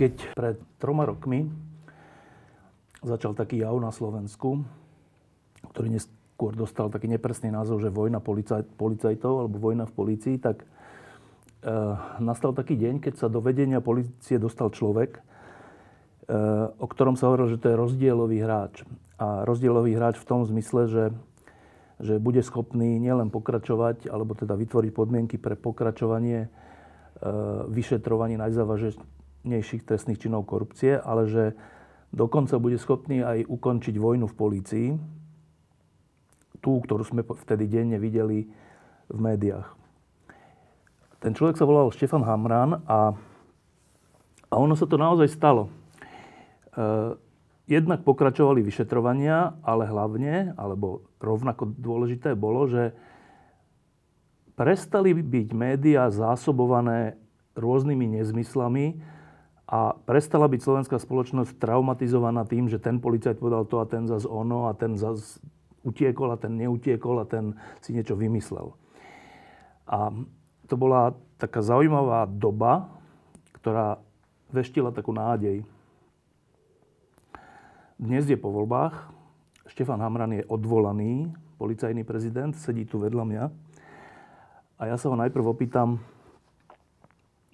Keď pred troma rokmi začal taký jav na Slovensku, ktorý neskôr dostal taký nepresný názov, že vojna policaj, policajtov alebo vojna v polícii, tak e, nastal taký deň, keď sa do vedenia policie dostal človek, e, o ktorom sa hovorilo, že to je rozdielový hráč. A rozdielový hráč v tom zmysle, že, že bude schopný nielen pokračovať, alebo teda vytvoriť podmienky pre pokračovanie e, vyšetrovaní najzávažnejších najvážnejších trestných činov korupcie, ale že dokonca bude schopný aj ukončiť vojnu v polícii, tú, ktorú sme vtedy denne videli v médiách. Ten človek sa volal Štefan Hamran a, a ono sa to naozaj stalo. E, jednak pokračovali vyšetrovania, ale hlavne, alebo rovnako dôležité bolo, že prestali byť médiá zásobované rôznymi nezmyslami, a prestala byť slovenská spoločnosť traumatizovaná tým, že ten policajt povedal to a ten zas ono a ten zas utiekol a ten neutiekol a ten si niečo vymyslel. A to bola taká zaujímavá doba, ktorá veštila takú nádej. Dnes je po voľbách. Štefan Hamran je odvolaný policajný prezident, sedí tu vedľa mňa. A ja sa ho najprv opýtam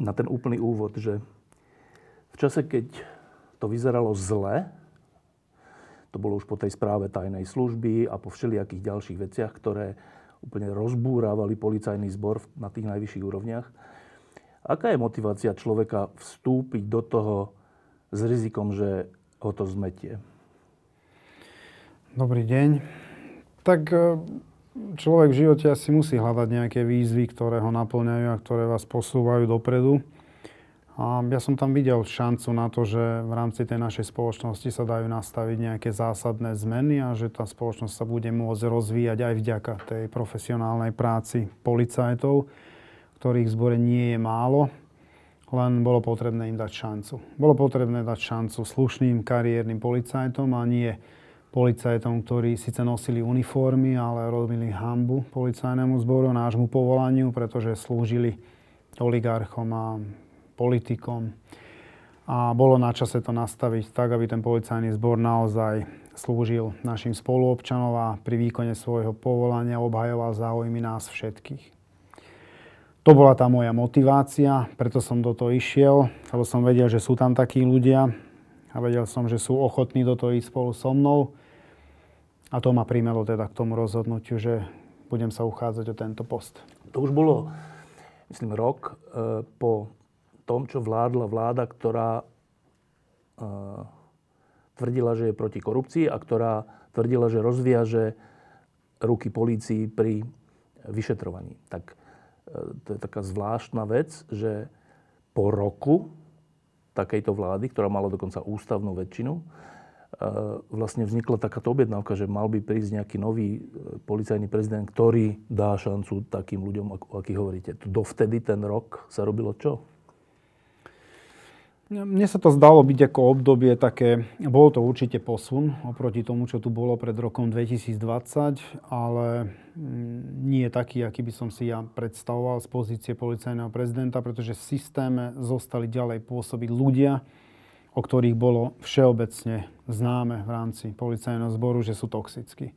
na ten úplný úvod, že v čase, keď to vyzeralo zle, to bolo už po tej správe tajnej služby a po všelijakých ďalších veciach, ktoré úplne rozbúrávali policajný zbor na tých najvyšších úrovniach. Aká je motivácia človeka vstúpiť do toho s rizikom, že ho to zmetie? Dobrý deň. Tak e, človek v živote asi musí hľadať nejaké výzvy, ktoré ho naplňajú a ktoré vás posúvajú dopredu. Ja som tam videl šancu na to, že v rámci tej našej spoločnosti sa dajú nastaviť nejaké zásadné zmeny a že tá spoločnosť sa bude môcť rozvíjať aj vďaka tej profesionálnej práci policajtov, ktorých v zbore nie je málo, len bolo potrebné im dať šancu. Bolo potrebné dať šancu slušným kariérnym policajtom a nie policajtom, ktorí síce nosili uniformy, ale robili hambu policajnému zboru, nášmu povolaniu, pretože slúžili oligarchom a politikom. A bolo na čase to nastaviť tak, aby ten policajný zbor naozaj slúžil našim spoluobčanov a pri výkone svojho povolania obhajoval záujmy nás všetkých. To bola tá moja motivácia, preto som do toho išiel, lebo som vedel, že sú tam takí ľudia a vedel som, že sú ochotní do toho ísť spolu so mnou. A to ma primelo teda k tomu rozhodnutiu, že budem sa uchádzať o tento post. To už bolo, myslím, rok e, po tom, čo vládla vláda, ktorá tvrdila, že je proti korupcii a ktorá tvrdila, že rozviaže ruky polícii pri vyšetrovaní. Tak uh, to je taká zvláštna vec, že po roku takejto vlády, ktorá mala dokonca ústavnú väčšinu, vlastne vznikla takáto objednávka, že mal by prísť nejaký nový policajný prezident, ktorý dá šancu takým ľuďom, o akých hovoríte. Dovtedy ten rok sa robilo čo? Mne sa to zdalo byť ako obdobie také, bolo to určite posun oproti tomu, čo tu bolo pred rokom 2020, ale mm, nie taký, aký by som si ja predstavoval z pozície policajného prezidenta, pretože v systéme zostali ďalej pôsobiť ľudia, o ktorých bolo všeobecne známe v rámci policajného zboru, že sú toxickí.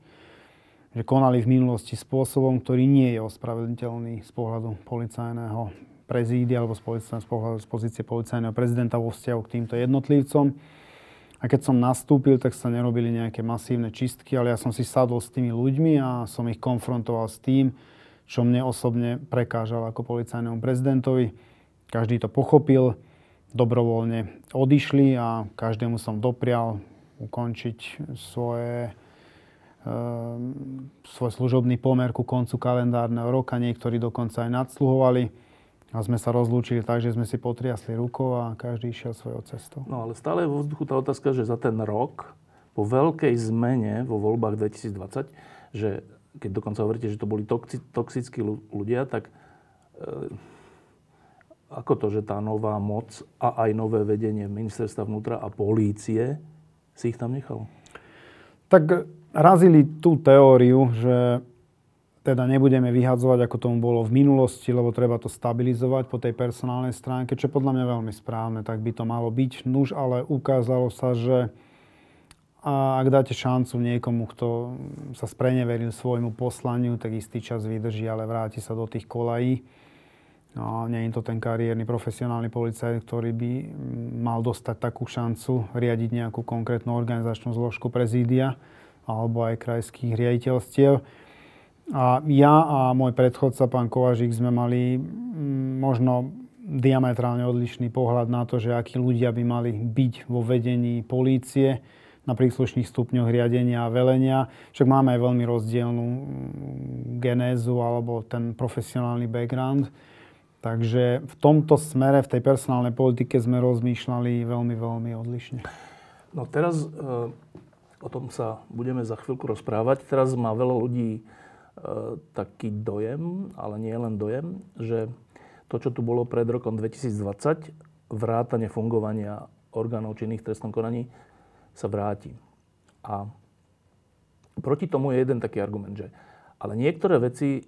Že konali v minulosti spôsobom, ktorý nie je ospravedlniteľný z pohľadu policajného prezídy alebo z, z pozície policajného prezidenta vo vzťahu k týmto jednotlivcom. A keď som nastúpil, tak sa nerobili nejaké masívne čistky, ale ja som si sadol s tými ľuďmi a som ich konfrontoval s tým, čo mne osobne prekážalo ako policajnému prezidentovi. Každý to pochopil, dobrovoľne odišli a každému som doprial ukončiť svoje, e, svoj služobný pomer ku koncu kalendárneho roka. Niektorí dokonca aj nadsluhovali A sme sa rozlúčili tak, že sme si potriasli rukou a každý išiel svojou cestou. No ale stále je vo vzduchu tá otázka, že za ten rok, po veľkej zmene vo voľbách 2020, že keď dokonca hovoríte, že to boli toxi, toxickí ľudia, tak e, ako to, že tá nová moc a aj nové vedenie ministerstva vnútra a polície si ich tam nechalo? Tak razili tú teóriu, že teda nebudeme vyhadzovať, ako tomu bolo v minulosti, lebo treba to stabilizovať po tej personálnej stránke, čo podľa mňa veľmi správne, tak by to malo byť. Nuž, ale ukázalo sa, že a ak dáte šancu niekomu, kto sa spreneveril svojmu poslaniu, tak istý čas vydrží, ale vráti sa do tých kolají. No, nie je to ten kariérny profesionálny policajt, ktorý by mal dostať takú šancu riadiť nejakú konkrétnu organizačnú zložku prezídia alebo aj krajských riaditeľstiev. A ja a môj predchodca, pán Kovažík, sme mali mm, možno diametrálne odlišný pohľad na to, že akí ľudia by mali byť vo vedení polície na príslušných stupňoch riadenia a velenia. Však máme aj veľmi rozdielnú mm, genézu alebo ten profesionálny background. Takže v tomto smere, v tej personálnej politike sme rozmýšľali veľmi, veľmi odlišne. No teraz e, o tom sa budeme za chvíľku rozprávať. Teraz má veľa ľudí taký dojem, ale nie len dojem, že to, čo tu bolo pred rokom 2020, vrátanie fungovania orgánov činných v trestnom konaní, sa vráti. A proti tomu je jeden taký argument, že ale niektoré veci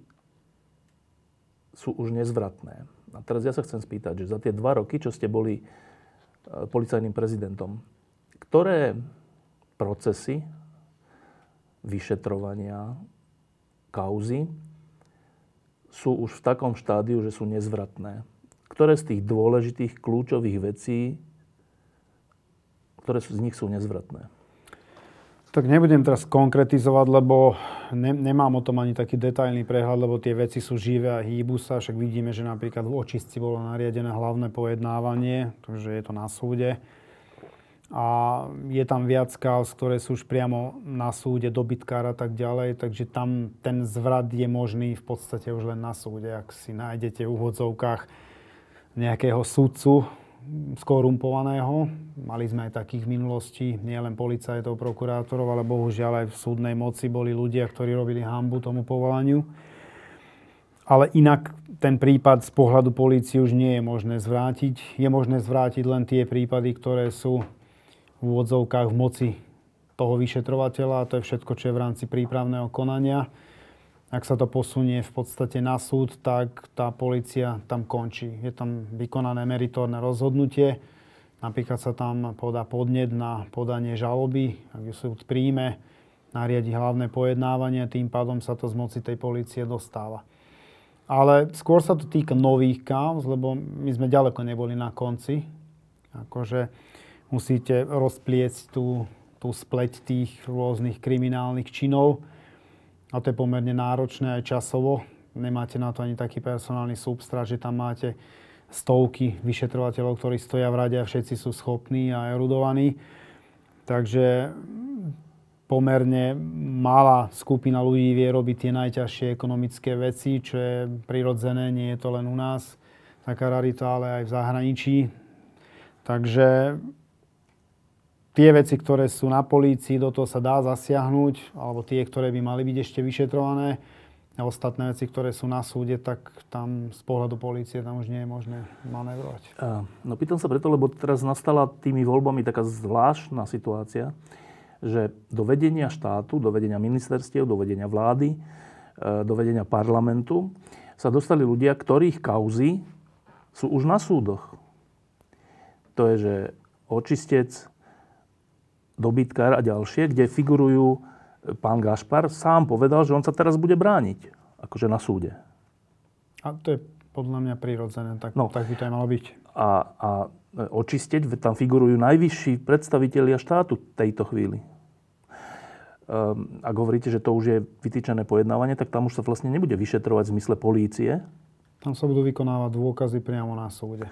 sú už nezvratné. A teraz ja sa chcem spýtať, že za tie dva roky, čo ste boli e, policajným prezidentom, ktoré procesy vyšetrovania kauzy sú už v takom štádiu, že sú nezvratné. Ktoré z tých dôležitých, kľúčových vecí, ktoré z nich sú nezvratné? Tak nebudem teraz konkretizovať, lebo ne, nemám o tom ani taký detailný prehľad, lebo tie veci sú živé a hýbu sa. Však vidíme, že napríklad v očistci bolo nariadené hlavné pojednávanie, takže je to na súde a je tam viac kauz, ktoré sú už priamo na súde, dobytkár a tak ďalej, takže tam ten zvrat je možný v podstate už len na súde, ak si nájdete v úvodzovkách nejakého sudcu skorumpovaného. Mali sme aj takých v minulosti, nielen policajtov, prokurátorov, ale bohužiaľ aj v súdnej moci boli ľudia, ktorí robili hambu tomu povolaniu. Ale inak ten prípad z pohľadu polície už nie je možné zvrátiť. Je možné zvrátiť len tie prípady, ktoré sú v úvodzovkách v moci toho vyšetrovateľa a to je všetko, čo je v rámci prípravného konania. Ak sa to posunie v podstate na súd, tak tá policia tam končí. Je tam vykonané meritórne rozhodnutie. Napríklad sa tam podá podnet na podanie žaloby, ak ju súd príjme, nariadi hlavné pojednávanie, tým pádom sa to z moci tej policie dostáva. Ale skôr sa to týka nových kauz, lebo my sme ďaleko neboli na konci. Akože musíte rozpliecť tú, tú spleť tých rôznych kriminálnych činov. A to je pomerne náročné aj časovo. Nemáte na to ani taký personálny substrát, že tam máte stovky vyšetrovateľov, ktorí stoja v rade a všetci sú schopní a erudovaní. Takže pomerne malá skupina ľudí vie robiť tie najťažšie ekonomické veci, čo je prirodzené, nie je to len u nás taká rarita, ale aj v zahraničí. Takže tie veci, ktoré sú na polícii, do toho sa dá zasiahnuť, alebo tie, ktoré by mali byť ešte vyšetrované. A ostatné veci, ktoré sú na súde, tak tam z pohľadu polície tam už nie je možné manévrovať. No pýtam sa preto, lebo teraz nastala tými voľbami taká zvláštna situácia, že do vedenia štátu, do vedenia ministerstiev, do vedenia vlády, e, do vedenia parlamentu sa dostali ľudia, ktorých kauzy sú už na súdoch. To je, že očistec, dobytkár a ďalšie, kde figurujú e, pán Gašpar, sám povedal, že on sa teraz bude brániť, akože na súde. A to je podľa mňa prirodzené, tak, no. tak by to aj malo byť. A, a e, očisteť, tam figurujú najvyšší predstavitelia štátu tejto chvíli. Um, ak hovoríte, že to už je vytýčené pojednávanie, tak tam už sa vlastne nebude vyšetrovať v zmysle polície. Tam sa budú vykonávať dôkazy priamo na súde.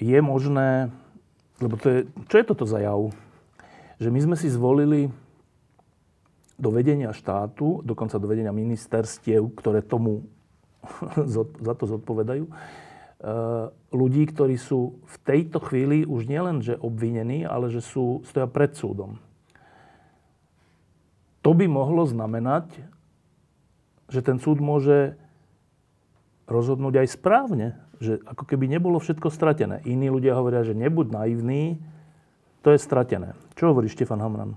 Je možné, lebo to je, čo je toto za jav? Že my sme si zvolili do vedenia štátu, dokonca do vedenia ministerstiev, ktoré tomu za to zodpovedajú, e, ľudí, ktorí sú v tejto chvíli už nielen, že obvinení, ale že sú, stoja pred súdom. To by mohlo znamenať, že ten súd môže rozhodnúť aj správne, že ako keby nebolo všetko stratené. Iní ľudia hovoria, že nebuď naivný, to je stratené. Čo hovorí Štefan Hamran?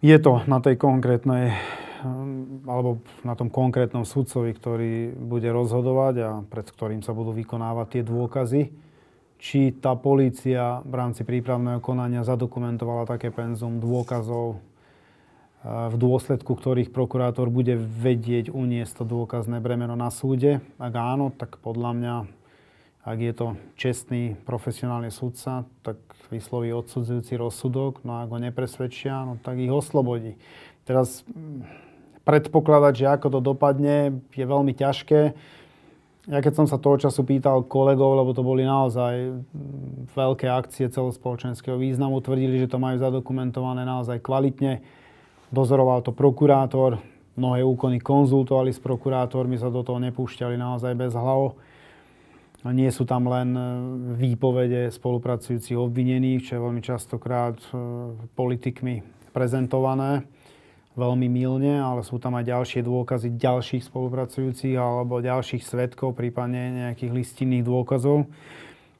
Je to na tej konkrétnej alebo na tom konkrétnom sudcovi, ktorý bude rozhodovať a pred ktorým sa budú vykonávať tie dôkazy, či tá polícia v rámci prípravného konania zadokumentovala také penzum dôkazov, v dôsledku ktorých prokurátor bude vedieť uniesť to dôkazné bremeno na súde. Ak áno, tak podľa mňa, ak je to čestný, profesionálny sudca, tak vysloví odsudzujúci rozsudok, no a ak ho nepresvedčia, no tak ich oslobodí. Teraz mm, predpokladať, že ako to dopadne, je veľmi ťažké. Ja keď som sa toho času pýtal kolegov, lebo to boli naozaj mm, veľké akcie celospoločenského významu, tvrdili, že to majú zadokumentované naozaj kvalitne Dozoroval to prokurátor, mnohé úkony konzultovali s prokurátormi, sa do toho nepúšťali naozaj bez hlav. Nie sú tam len e, výpovede spolupracujúcich obvinených, čo je veľmi častokrát e, politikmi prezentované veľmi milne, ale sú tam aj ďalšie dôkazy ďalších spolupracujúcich alebo ďalších svetkov, prípadne nejakých listinných dôkazov.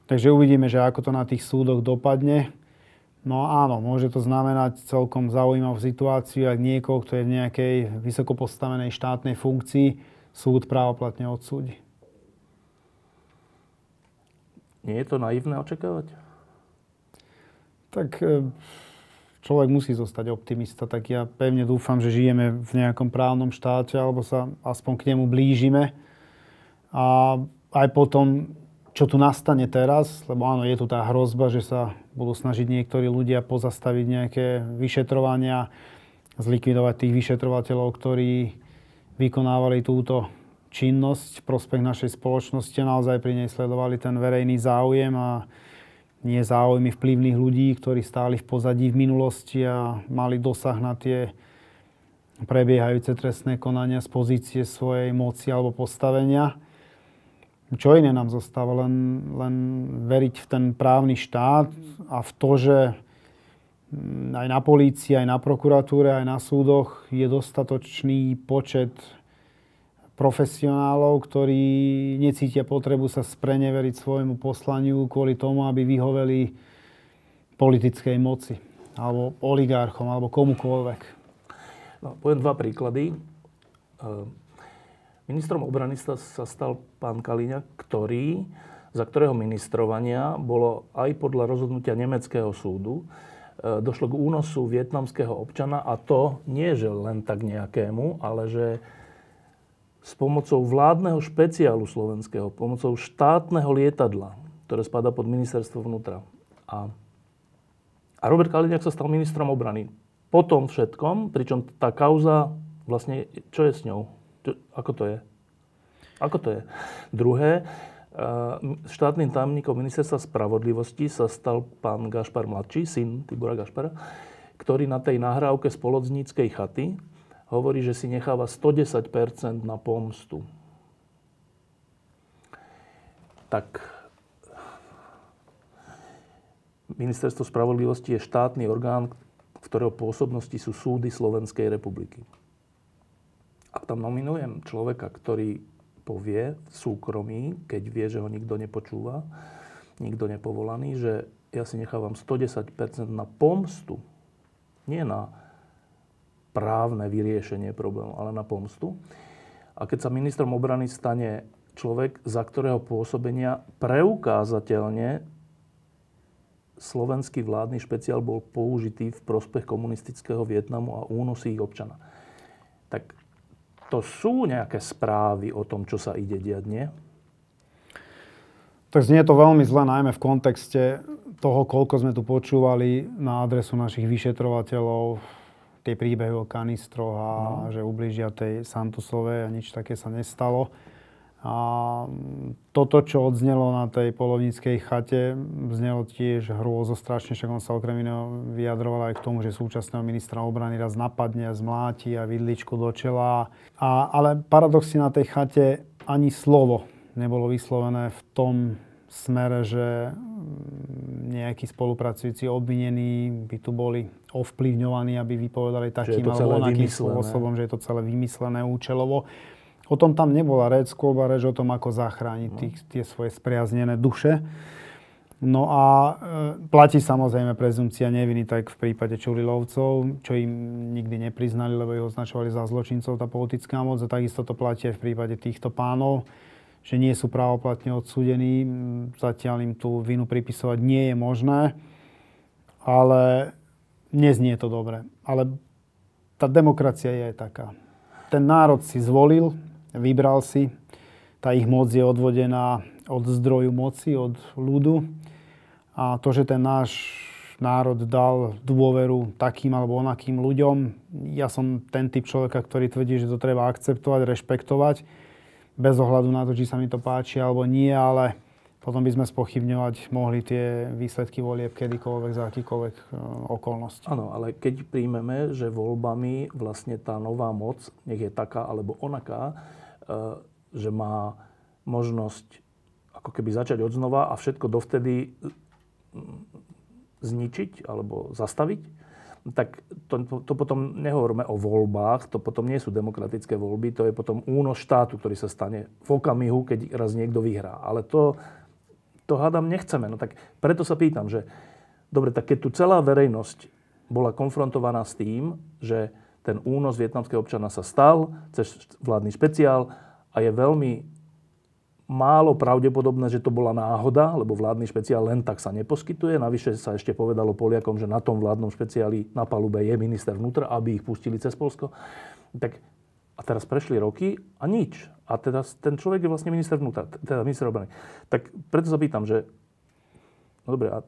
Takže uvidíme, že ako to na tých súdoch dopadne. No áno, môže to znamenať celkom zaujímavú situáciu, ak niekoho, kto je v nejakej vysoko postavenej štátnej funkcii, súd právoplatne odsúdi. Nie je to naivné očakávať? Tak e, človek musí zostať optimista, tak ja pevne dúfam, že žijeme v nejakom právnom štáte, alebo sa aspoň k nemu blížime. A aj potom čo tu nastane teraz, lebo áno, je tu tá hrozba, že sa budú snažiť niektorí ľudia pozastaviť nejaké vyšetrovania, zlikvidovať tých vyšetrovateľov, ktorí vykonávali túto činnosť prospech našej spoločnosti naozaj pri nej sledovali ten verejný záujem a nie záujmy vplyvných ľudí, ktorí stáli v pozadí v minulosti a mali dosah na tie prebiehajúce trestné konania z pozície svojej moci alebo postavenia. Čo iné nám zostáva, len, len veriť v ten právny štát a v to, že aj na polícii, aj na prokuratúre, aj na súdoch je dostatočný počet profesionálov, ktorí necítia potrebu sa spreneveriť svojmu poslaniu kvôli tomu, aby vyhoveli politickej moci alebo oligarchom, alebo komukoľvek. No, poviem dva príklady. Ministrom obrany sa stal pán Kaliňák, ktorý, za ktorého ministrovania bolo aj podľa rozhodnutia nemeckého súdu, e, došlo k únosu vietnamského občana a to nie, že len tak nejakému, ale že s pomocou vládneho špeciálu slovenského, pomocou štátneho lietadla, ktoré spada pod ministerstvo vnútra. A, a Robert Kaliňák sa stal ministrom obrany. Po tom všetkom, pričom tá kauza, vlastne, čo je s ňou? Ako to je? Ako to je? Druhé, štátnym tajomníkom ministerstva spravodlivosti sa stal pán Gašpar mladší, syn Tibora Gašpara, ktorý na tej nahrávke z Polodzníckej chaty hovorí, že si necháva 110% na pomstu. Tak Ministerstvo spravodlivosti je štátny orgán, v ktorého pôsobnosti sú súdy Slovenskej republiky ak tam nominujem človeka, ktorý povie v súkromí, keď vie, že ho nikto nepočúva, nikto nepovolaný, že ja si nechávam 110% na pomstu, nie na právne vyriešenie problému, ale na pomstu. A keď sa ministrom obrany stane človek, za ktorého pôsobenia preukázateľne slovenský vládny špeciál bol použitý v prospech komunistického Vietnamu a únosy ich občana. Tak to sú nejaké správy o tom, čo sa ide diať, nie? Tak znie to veľmi zle, najmä v kontexte toho, koľko sme tu počúvali na adresu našich vyšetrovateľov, tie príbehy o kanistroch a no. že ubližia tej Santusovej a nič také sa nestalo. A toto, čo odznelo na tej polovníckej chate, znelo tiež hrôzo strašne, však on sa okrem iného vyjadroval aj k tomu, že súčasného ministra obrany raz napadne a zmláti a vidličku do čela. A, ale paradoxne na tej chate ani slovo nebolo vyslovené v tom smere, že nejakí spolupracujúci obvinení by tu boli ovplyvňovaní, aby vypovedali takým alebo onakým spôsobom, že je to celé vymyslené účelovo. O tom tam nebola reč, skôr reč o tom, ako zachrániť no. tých, tie svoje spriaznené duše. No a e, platí samozrejme prezumcia neviny, tak v prípade Čurilovcov, čo im nikdy nepriznali, lebo ich označovali za zločincov, tá politická moc. A takisto to platí aj v prípade týchto pánov, že nie sú právoplatne odsúdení. Zatiaľ im tú vinu pripisovať nie je možné, ale neznie to dobre. Ale tá demokracia je aj taká. Ten národ si zvolil, vybral si. Tá ich moc je odvodená od zdroju moci, od ľudu. A to, že ten náš národ dal dôveru takým alebo onakým ľuďom, ja som ten typ človeka, ktorý tvrdí, že to treba akceptovať, rešpektovať, bez ohľadu na to, či sa mi to páči alebo nie, ale potom by sme spochybňovať mohli tie výsledky volieb kedykoľvek, za akýkoľvek e, okolnosti. Áno, ale keď príjmeme, že voľbami vlastne tá nová moc, nech je taká alebo onaká, E, že má možnosť ako keby začať od znova a všetko dovtedy zničiť alebo zastaviť, tak to, to potom nehovoríme o voľbách, to potom nie sú demokratické voľby, to je potom únos štátu, ktorý sa stane v okamihu, keď raz niekto vyhrá. Ale to, to hádam nechceme. No tak preto sa pýtam, že dobre, tak keď tu celá verejnosť bola konfrontovaná s tým, že ten únos vietnamského občana sa stal cez vládny špeciál a je veľmi málo pravdepodobné, že to bola náhoda, lebo vládny špeciál len tak sa neposkytuje. Navyše sa ešte povedalo Poliakom, že na tom vládnom špeciáli na palube je minister vnútra, aby ich pustili cez Polsko. Tak a teraz prešli roky a nič. A teda ten človek je vlastne minister vnútra, teda minister obrany. Tak preto sa pýtam, že no dobre, a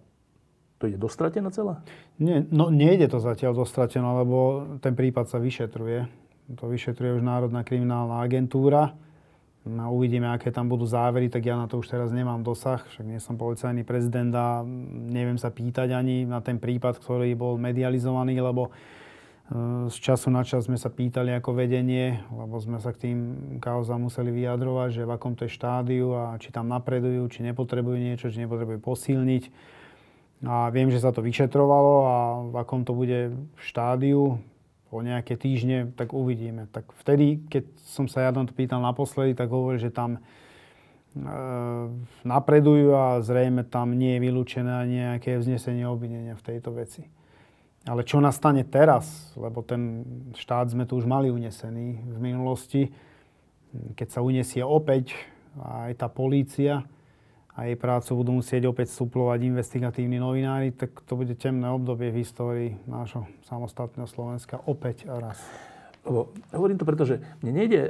to ide dostratené celé? Nie, no nejde to zatiaľ dostratené, lebo ten prípad sa vyšetruje. To vyšetruje už Národná kriminálna agentúra. No, uvidíme, aké tam budú závery, tak ja na to už teraz nemám dosah, však nie som policajný prezident a neviem sa pýtať ani na ten prípad, ktorý bol medializovaný, lebo e, z času na čas sme sa pýtali ako vedenie, lebo sme sa k tým kauzám museli vyjadrovať, že v akom to je štádiu a či tam napredujú, či nepotrebujú niečo, či nepotrebujú posilniť. A viem, že sa to vyšetrovalo a v akom to bude štádiu, o nejaké týždne, tak uvidíme. Tak vtedy, keď som sa ja to pýtal naposledy, tak hovoril, že tam e, napredujú a zrejme tam nie je vylúčené nejaké vznesenie obvinenia v tejto veci. Ale čo nastane teraz, lebo ten štát sme tu už mali unesený v minulosti, keď sa unesie opäť aj tá polícia, a jej prácu budú musieť opäť suplovať investigatívni novinári, tak to bude temné obdobie v histórii nášho samostatného Slovenska opäť raz. Lebo, hovorím to preto, že mne nejde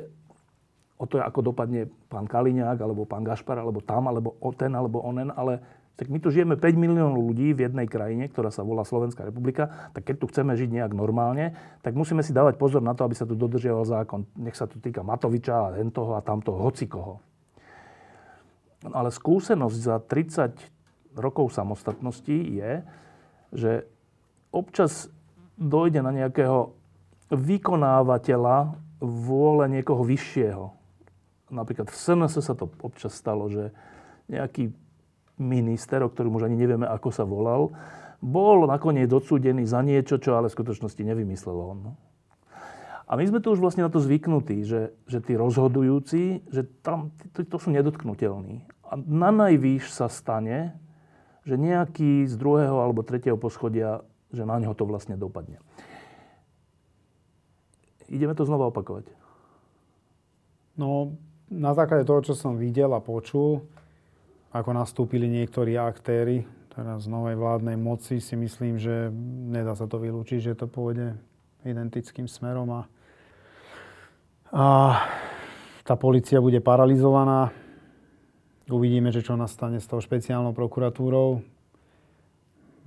o to, ako dopadne pán Kaliňák, alebo pán Gašpar, alebo tam, alebo o ten, alebo onen, ale tak my tu žijeme 5 miliónov ľudí v jednej krajine, ktorá sa volá Slovenská republika, tak keď tu chceme žiť nejak normálne, tak musíme si dávať pozor na to, aby sa tu dodržiaval zákon. Nech sa to týka Matoviča a toho a tamtoho, hocikoho. Ale skúsenosť za 30 rokov samostatnosti je, že občas dojde na nejakého vykonávateľa vôle niekoho vyššieho. Napríklad v SNS sa to občas stalo, že nejaký minister, o ktorom už ani nevieme, ako sa volal, bol nakoniec odsúdený za niečo, čo ale v skutočnosti nevymyslel on. A my sme tu už vlastne na to zvyknutí, že, že tí rozhodujúci, že tam, to, to sú nedotknutelní. A na najvýš sa stane, že nejaký z druhého alebo tretieho poschodia, že na neho to vlastne dopadne. Ideme to znova opakovať. No, na základe toho, čo som videl a počul, ako nastúpili niektorí aktéry teraz novej vládnej moci, si myslím, že nedá sa to vylúčiť, že to pôjde identickým smerom a, a tá policia bude paralizovaná. Uvidíme, že čo nastane s tou špeciálnou prokuratúrou.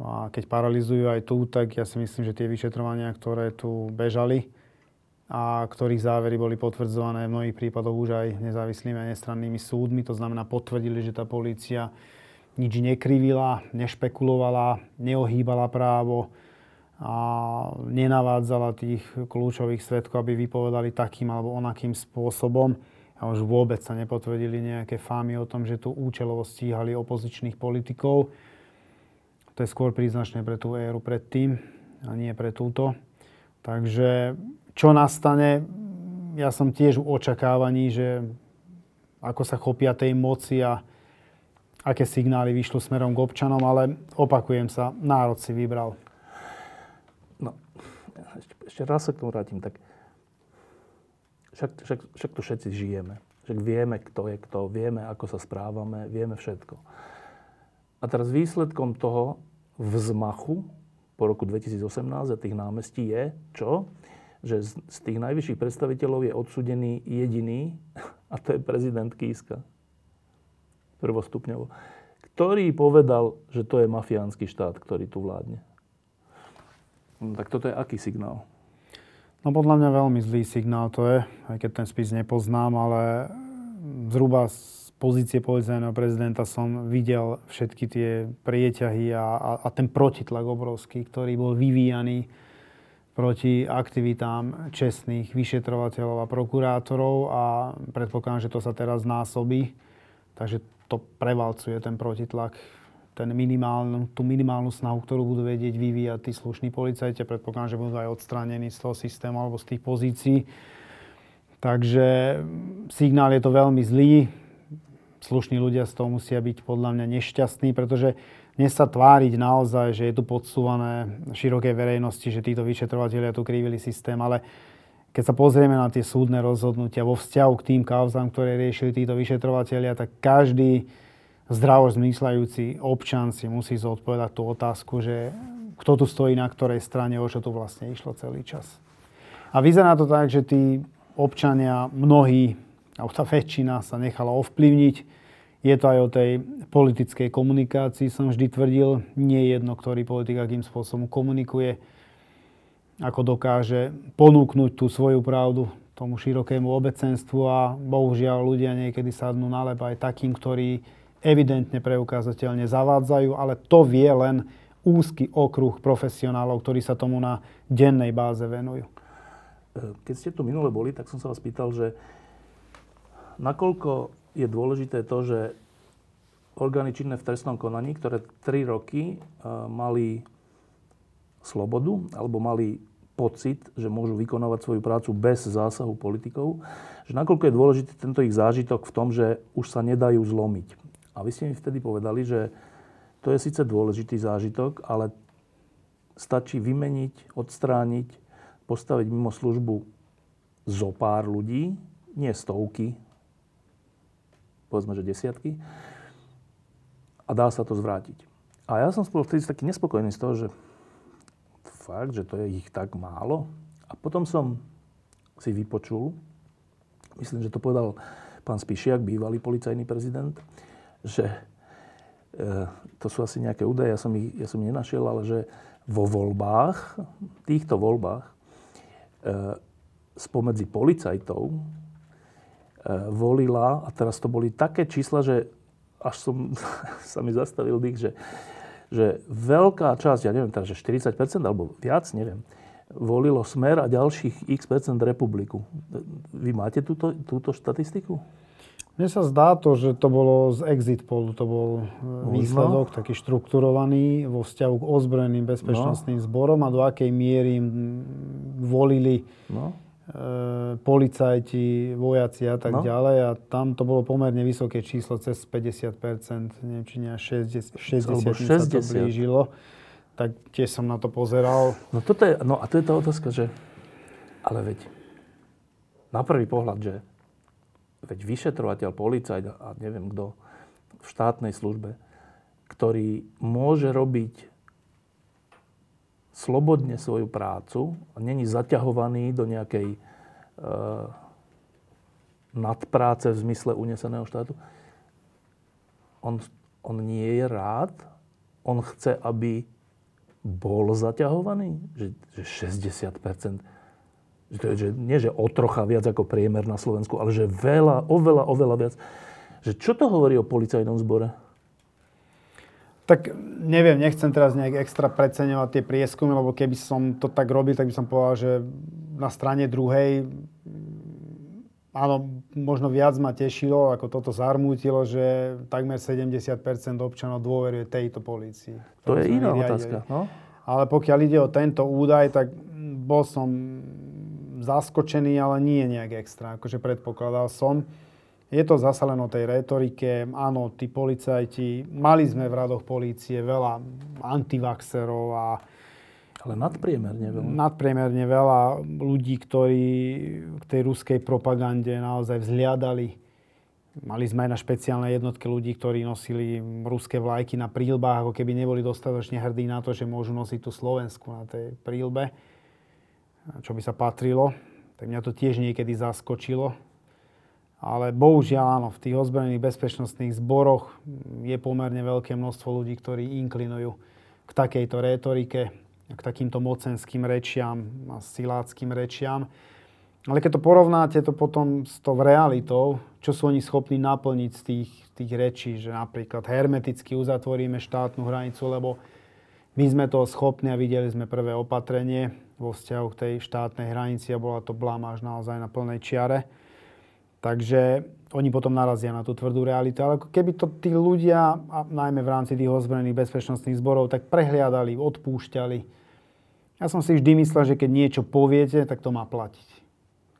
A keď paralizujú aj tu, tak ja si myslím, že tie vyšetrovania, ktoré tu bežali, a ktorých závery boli potvrdzované v mnohých prípadoch už aj nezávislými a nestrannými súdmi. To znamená, potvrdili, že tá polícia nič nekrivila, nešpekulovala, neohýbala právo a nenavádzala tých kľúčových svetkov, aby vypovedali takým alebo onakým spôsobom. A už vôbec sa nepotvrdili nejaké fámy o tom, že tu účelovo stíhali opozičných politikov. To je skôr príznačné pre tú éru predtým a nie pre túto. Takže čo nastane, ja som tiež v očakávaní, že ako sa chopia tej moci a aké signály vyšlo smerom k občanom, ale opakujem sa, národ si vybral. No, ešte, ešte raz sa k tomu vrátim. Tak však, však, však tu všetci žijeme. Však vieme, kto je kto, vieme, ako sa správame, vieme všetko. A teraz výsledkom toho vzmachu po roku 2018 a tých námestí je čo? Že z, z tých najvyšších predstaviteľov je odsudený jediný, a to je prezident Kíska. Prvostupňovo. Ktorý povedal, že to je mafiánsky štát, ktorý tu vládne. No, tak toto je aký signál? No podľa mňa veľmi zlý signál to je, aj keď ten spis nepoznám, ale zhruba z pozície policajného prezidenta som videl všetky tie prieťahy a, a, a ten protitlak obrovský, ktorý bol vyvíjaný proti aktivitám čestných vyšetrovateľov a prokurátorov a predpokladám, že to sa teraz násobí. Takže to prevalcuje ten protitlak ten minimálnu, tú minimálnu snahu, ktorú budú vedieť vyvíjať tí slušní policajti. Predpokladám, že budú aj odstránení z toho systému alebo z tých pozícií. Takže signál je to veľmi zlý. Slušní ľudia z toho musia byť podľa mňa nešťastní, pretože dnes sa tváriť naozaj, že je tu podsúvané širokej verejnosti, že títo vyšetrovateľia tu krivili systém, ale keď sa pozrieme na tie súdne rozhodnutia vo vzťahu k tým kauzám, ktoré riešili títo vyšetrovateľia, tak každý zdravo zmýšľajúci občan si musí zodpovedať tú otázku, že kto tu stojí na ktorej strane, o čo tu vlastne išlo celý čas. A vyzerá to tak, že tí občania, mnohí, alebo tá väčšina sa nechala ovplyvniť. Je to aj o tej politickej komunikácii, som vždy tvrdil. Nie je jedno, ktorý politik akým spôsobom komunikuje, ako dokáže ponúknuť tú svoju pravdu tomu širokému obecenstvu a bohužiaľ ľudia niekedy sadnú na lep aj takým, ktorí evidentne preukázateľne zavádzajú, ale to vie len úzky okruh profesionálov, ktorí sa tomu na dennej báze venujú. Keď ste tu minule boli, tak som sa vás pýtal, že nakoľko je dôležité to, že orgány činné v trestnom konaní, ktoré 3 roky mali slobodu alebo mali pocit, že môžu vykonávať svoju prácu bez zásahu politikov, že nakoľko je dôležitý tento ich zážitok v tom, že už sa nedajú zlomiť. A vy ste mi vtedy povedali, že to je síce dôležitý zážitok, ale stačí vymeniť, odstrániť, postaviť mimo službu zo pár ľudí, nie stovky, povedzme, že desiatky, a dá sa to zvrátiť. A ja som spolu vtedy taký nespokojný z toho, že fakt, že to je ich tak málo. A potom som si vypočul, myslím, že to povedal pán Spišiak, bývalý policajný prezident, že e, to sú asi nejaké údaje, ja som ich, ja som ich nenašiel, ale že vo voľbách, týchto voľbách, e, spomedzi policajtov e, volila, a teraz to boli také čísla, že až som sa mi zastavil dých, že, že veľká časť, ja neviem, takže 40% alebo viac, neviem, volilo Smer a ďalších x percent republiku. Vy máte túto, túto štatistiku? Mne sa zdá to, že to bolo z exit polu, to bol e, výsledok taký štrukturovaný vo vzťahu k ozbrojeným bezpečnostným no. zborom a do akej miery volili no. e, policajti, vojaci a tak no. ďalej. A tam to bolo pomerne vysoké číslo, cez 50%, neviem, či nie 60, 60, 60. sa to blížilo. Tak tiež som na to pozeral. No, toto je, no a to je tá otázka, že ale veď na prvý pohľad, že veď vyšetrovateľ, policajt a neviem kto v štátnej službe, ktorý môže robiť slobodne svoju prácu a není zaťahovaný do nejakej e, nadpráce v zmysle uneseného štátu, on, on nie je rád, on chce, aby bol zaťahovaný, že, že 60% Že nie, že o trocha viac ako priemer na Slovensku, ale že veľa, oveľa, oveľa viac. Že čo to hovorí o policajnom zbore? Tak neviem, nechcem teraz nejak extra preceňovať tie prieskumy, lebo keby som to tak robil, tak by som povedal, že na strane druhej áno, možno viac ma tešilo, ako toto zarmútilo, že takmer 70% občanov dôveruje tejto policii. To je iná otázka. No? Ale pokiaľ ide o tento údaj, tak bol som zaskočený, ale nie nejak extra, akože predpokladal som. Je to zase len o tej retorike. Áno, tí policajti, mali sme v radoch polície veľa antivaxerov a ale nadpriemerne veľa. Nadpriemerne veľa ľudí, ktorí k tej ruskej propagande naozaj vzliadali. Mali sme aj na špeciálne jednotke ľudí, ktorí nosili ruské vlajky na prílbách, ako keby neboli dostatočne hrdí na to, že môžu nosiť tú Slovensku na tej prílbe, čo by sa patrilo. Tak mňa to tiež niekedy zaskočilo. Ale bohužiaľ áno, v tých ozbrojených bezpečnostných zboroch je pomerne veľké množstvo ľudí, ktorí inklinujú k takejto rétorike, k takýmto mocenským rečiam a siláckým rečiam. Ale keď to porovnáte to potom s tou realitou, čo sú oni schopní naplniť z tých, tých rečí, že napríklad hermeticky uzatvoríme štátnu hranicu, lebo my sme to schopní a videli sme prvé opatrenie vo vzťahu k tej štátnej hranici a bola to blamáž naozaj na plnej čiare Takže oni potom narazia na tú tvrdú realitu. Ale keby to tí ľudia, a najmä v rámci tých ozbrojených bezpečnostných zborov, tak prehliadali, odpúšťali. Ja som si vždy myslel, že keď niečo poviete, tak to má platiť.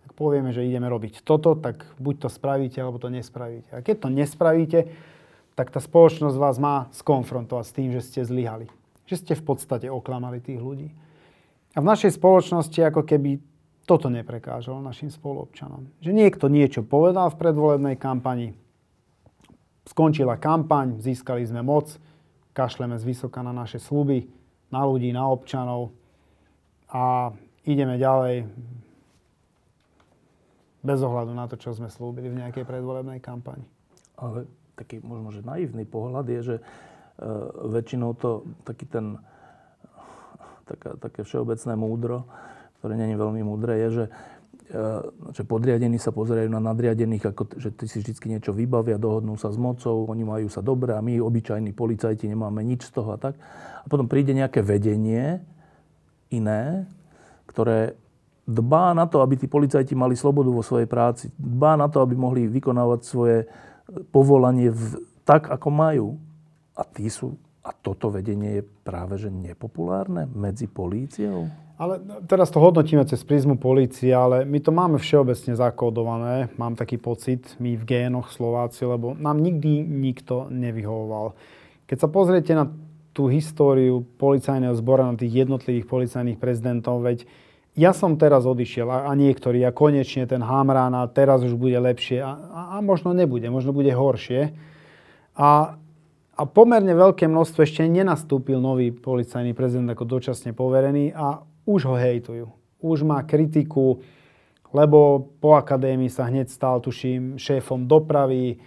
Ak povieme, že ideme robiť toto, tak buď to spravíte, alebo to nespravíte. A keď to nespravíte, tak tá spoločnosť vás má skonfrontovať s tým, že ste zlyhali. Že ste v podstate oklamali tých ľudí. A v našej spoločnosti ako keby toto neprekážalo našim spoluobčanom. Že niekto niečo povedal v predvolebnej kampani, skončila kampaň, získali sme moc, kašleme zvysoka na naše sluby, na ľudí, na občanov a ideme ďalej bez ohľadu na to, čo sme slúbili v nejakej predvolebnej kampani. Ale taký možno, že naivný pohľad je, že e, väčšinou to taký ten taká, také všeobecné múdro ktoré je veľmi múdre, je, že, e, že podriadení sa pozerajú na nadriadených, ako, že ty si vždy niečo vybavia, dohodnú sa s mocou, oni majú sa dobre a my, obyčajní policajti, nemáme nič z toho a tak. A potom príde nejaké vedenie iné, ktoré dbá na to, aby tí policajti mali slobodu vo svojej práci. Dbá na to, aby mohli vykonávať svoje povolanie v, tak, ako majú. A tí sú a toto vedenie je práve že nepopulárne medzi políciou? Ale teraz to hodnotíme cez prízmu polície, ale my to máme všeobecne zakódované, mám taký pocit, my v génoch Slováci, lebo nám nikdy nikto nevyhovoval. Keď sa pozriete na tú históriu policajného zbora, na tých jednotlivých policajných prezidentov, veď ja som teraz odišiel a, a niektorí a konečne ten Hamrán a teraz už bude lepšie a, a možno nebude, možno bude horšie. A a pomerne veľké množstvo ešte nenastúpil nový policajný prezident ako dočasne poverený a už ho hejtujú. Už má kritiku, lebo po akadémii sa hneď stal, tuším, šéfom dopravy.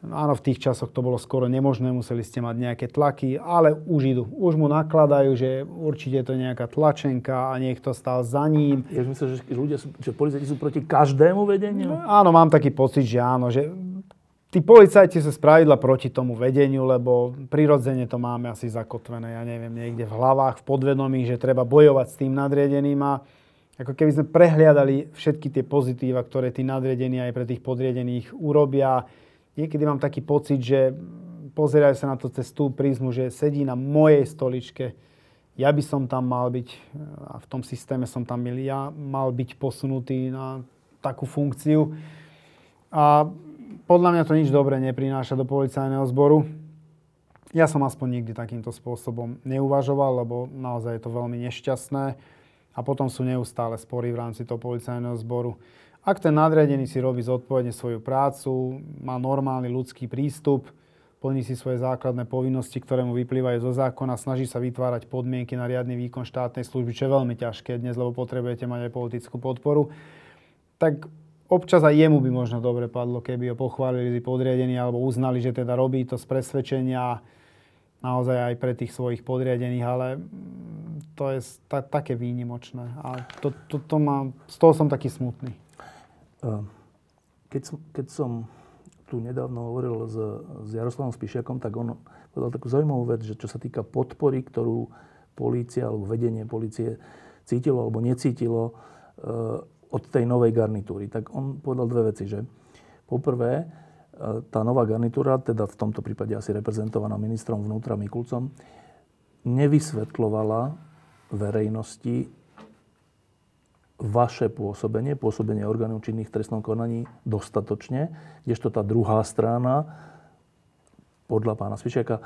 Áno, v tých časoch to bolo skoro nemožné, museli ste mať nejaké tlaky, ale už idú. Už mu nakladajú, že určite to je nejaká tlačenka a niekto stal za ním. Ja myslím, že ľudia sú, že policajti sú proti každému vedeniu? No, áno, mám taký pocit, že áno, že Tí policajti sú spravidla proti tomu vedeniu, lebo prirodzene to máme asi zakotvené, ja neviem, niekde v hlavách, v podvedomí, že treba bojovať s tým nadriedeným a ako keby sme prehliadali všetky tie pozitíva, ktoré tí nadriedení aj pre tých podriedených urobia. Niekedy mám taký pocit, že pozerajú sa na to cez tú prízmu, že sedí na mojej stoličke, ja by som tam mal byť, a v tom systéme som tam ja, mal byť posunutý na takú funkciu. A podľa mňa to nič dobré neprináša do policajného zboru. Ja som aspoň nikdy takýmto spôsobom neuvažoval, lebo naozaj je to veľmi nešťastné a potom sú neustále spory v rámci toho policajného zboru. Ak ten nadriadený si robí zodpovedne svoju prácu, má normálny ľudský prístup, plní si svoje základné povinnosti, ktoré mu vyplývajú zo zákona, snaží sa vytvárať podmienky na riadny výkon štátnej služby, čo je veľmi ťažké dnes, lebo potrebujete mať aj politickú podporu, tak občas aj jemu by možno dobre padlo, keby ho pochválili podriadení alebo uznali, že teda robí to z presvedčenia naozaj aj pre tých svojich podriadených, ale to je ta, také výnimočné. A to, to, to má, z toho som taký smutný. Keď som, keď som tu nedávno hovoril s, s Jaroslavom Spišiakom, tak on povedal takú zaujímavú vec, že čo sa týka podpory, ktorú polícia alebo vedenie polície cítilo alebo necítilo od tej novej garnitúry. Tak on povedal dve veci, že poprvé, tá nová garnitúra, teda v tomto prípade asi reprezentovaná ministrom vnútra Mikulcom, nevysvetlovala verejnosti vaše pôsobenie, pôsobenie orgánov činných v trestnom konaní dostatočne, kdežto tá druhá strana, podľa pána Svišiaka, e,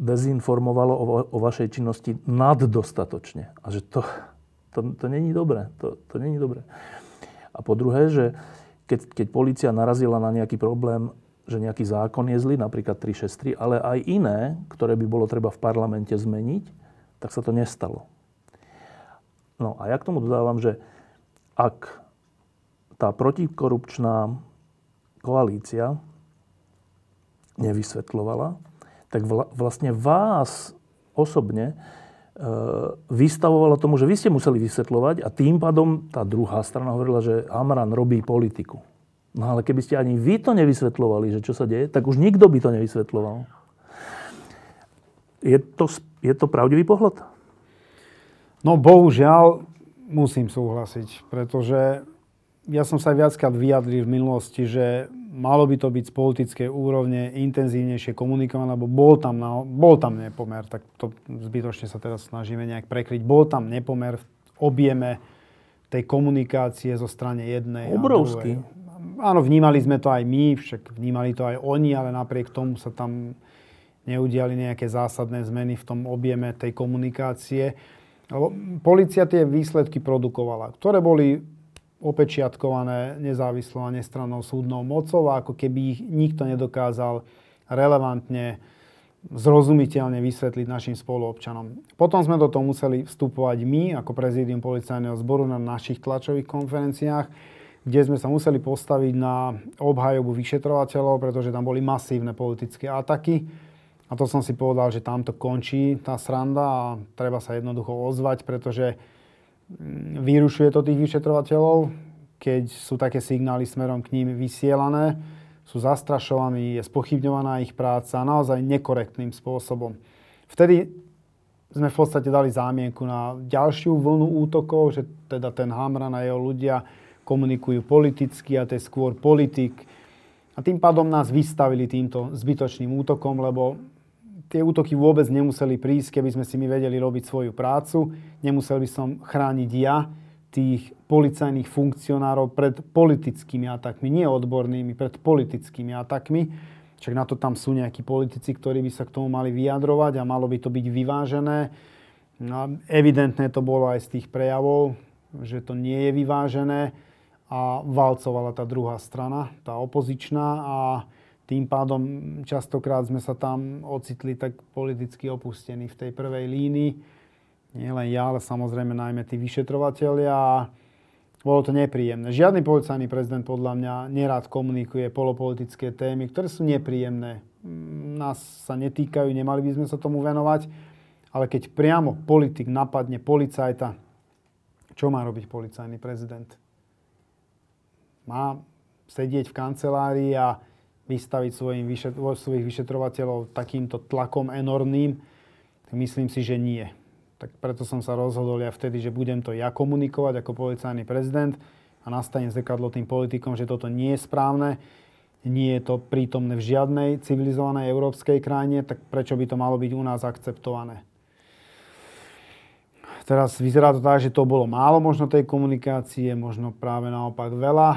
dezinformovalo o, o vašej činnosti naddostatočne. A že to, to, to není dobré. To, to není dobré. A po druhé, že keď, keď policia narazila na nejaký problém, že nejaký zákon je zlý, napríklad 363, ale aj iné, ktoré by bolo treba v parlamente zmeniť, tak sa to nestalo. No a ja k tomu dodávam, že ak tá protikorupčná koalícia nevysvetlovala, tak vlastne vás osobne vystavovala tomu, že vy ste museli vysvetľovať a tým pádom tá druhá strana hovorila, že Amran robí politiku. No ale keby ste ani vy to nevysvetľovali, že čo sa deje, tak už nikto by to nevysvetľoval. Je to, je to pravdivý pohľad? No bohužiaľ musím súhlasiť, pretože ja som sa viackrát vyjadril v minulosti, že malo by to byť z politickej úrovne intenzívnejšie komunikované, lebo bol tam, na, bol tam nepomer, tak to zbytočne sa teraz snažíme nejak prekryť. Bol tam nepomer v objeme tej komunikácie zo strany jednej Obrovský. A druhej. Áno, vnímali sme to aj my, však vnímali to aj oni, ale napriek tomu sa tam neudiali nejaké zásadné zmeny v tom objeme tej komunikácie. Polícia tie výsledky produkovala, ktoré boli opečiatkované nezávislou a nestrannou súdnou mocou a ako keby ich nikto nedokázal relevantne, zrozumiteľne vysvetliť našim spoluobčanom. Potom sme do toho museli vstupovať my ako prezídium policajného zboru na našich tlačových konferenciách, kde sme sa museli postaviť na obhajobu vyšetrovateľov, pretože tam boli masívne politické ataky. A to som si povedal, že tamto končí tá sranda a treba sa jednoducho ozvať, pretože vyrušuje to tých vyšetrovateľov, keď sú také signály smerom k ním vysielané, sú zastrašovaní, je spochybňovaná ich práca naozaj nekorektným spôsobom. Vtedy sme v podstate dali zámienku na ďalšiu vlnu útokov, že teda ten Hamran a jeho ľudia komunikujú politicky a to je skôr politik. A tým pádom nás vystavili týmto zbytočným útokom, lebo tie útoky vôbec nemuseli prísť, keby sme si my vedeli robiť svoju prácu. Nemusel by som chrániť ja tých policajných funkcionárov pred politickými atakmi, nie odbornými, pred politickými atakmi. Však na to tam sú nejakí politici, ktorí by sa k tomu mali vyjadrovať a malo by to byť vyvážené. No, evidentné to bolo aj z tých prejavov, že to nie je vyvážené a valcovala tá druhá strana, tá opozičná a tým pádom častokrát sme sa tam ocitli tak politicky opustení v tej prvej línii. Nie len ja, ale samozrejme najmä tí vyšetrovateľia. Bolo to nepríjemné. Žiadny policajný prezident podľa mňa nerád komunikuje polopolitické témy, ktoré sú nepríjemné. Nás sa netýkajú, nemali by sme sa tomu venovať. Ale keď priamo politik napadne policajta, čo má robiť policajný prezident? Má sedieť v kancelárii a vystaviť svojim vyšet, svojich vyšetrovateľov takýmto tlakom enormným, myslím si, že nie. Tak preto som sa rozhodol ja vtedy, že budem to ja komunikovať ako policajný prezident a nastanem zrkadlo tým politikom, že toto nie je správne, nie je to prítomné v žiadnej civilizovanej európskej krajine, tak prečo by to malo byť u nás akceptované? Teraz vyzerá to tak, že to bolo málo možno tej komunikácie, možno práve naopak veľa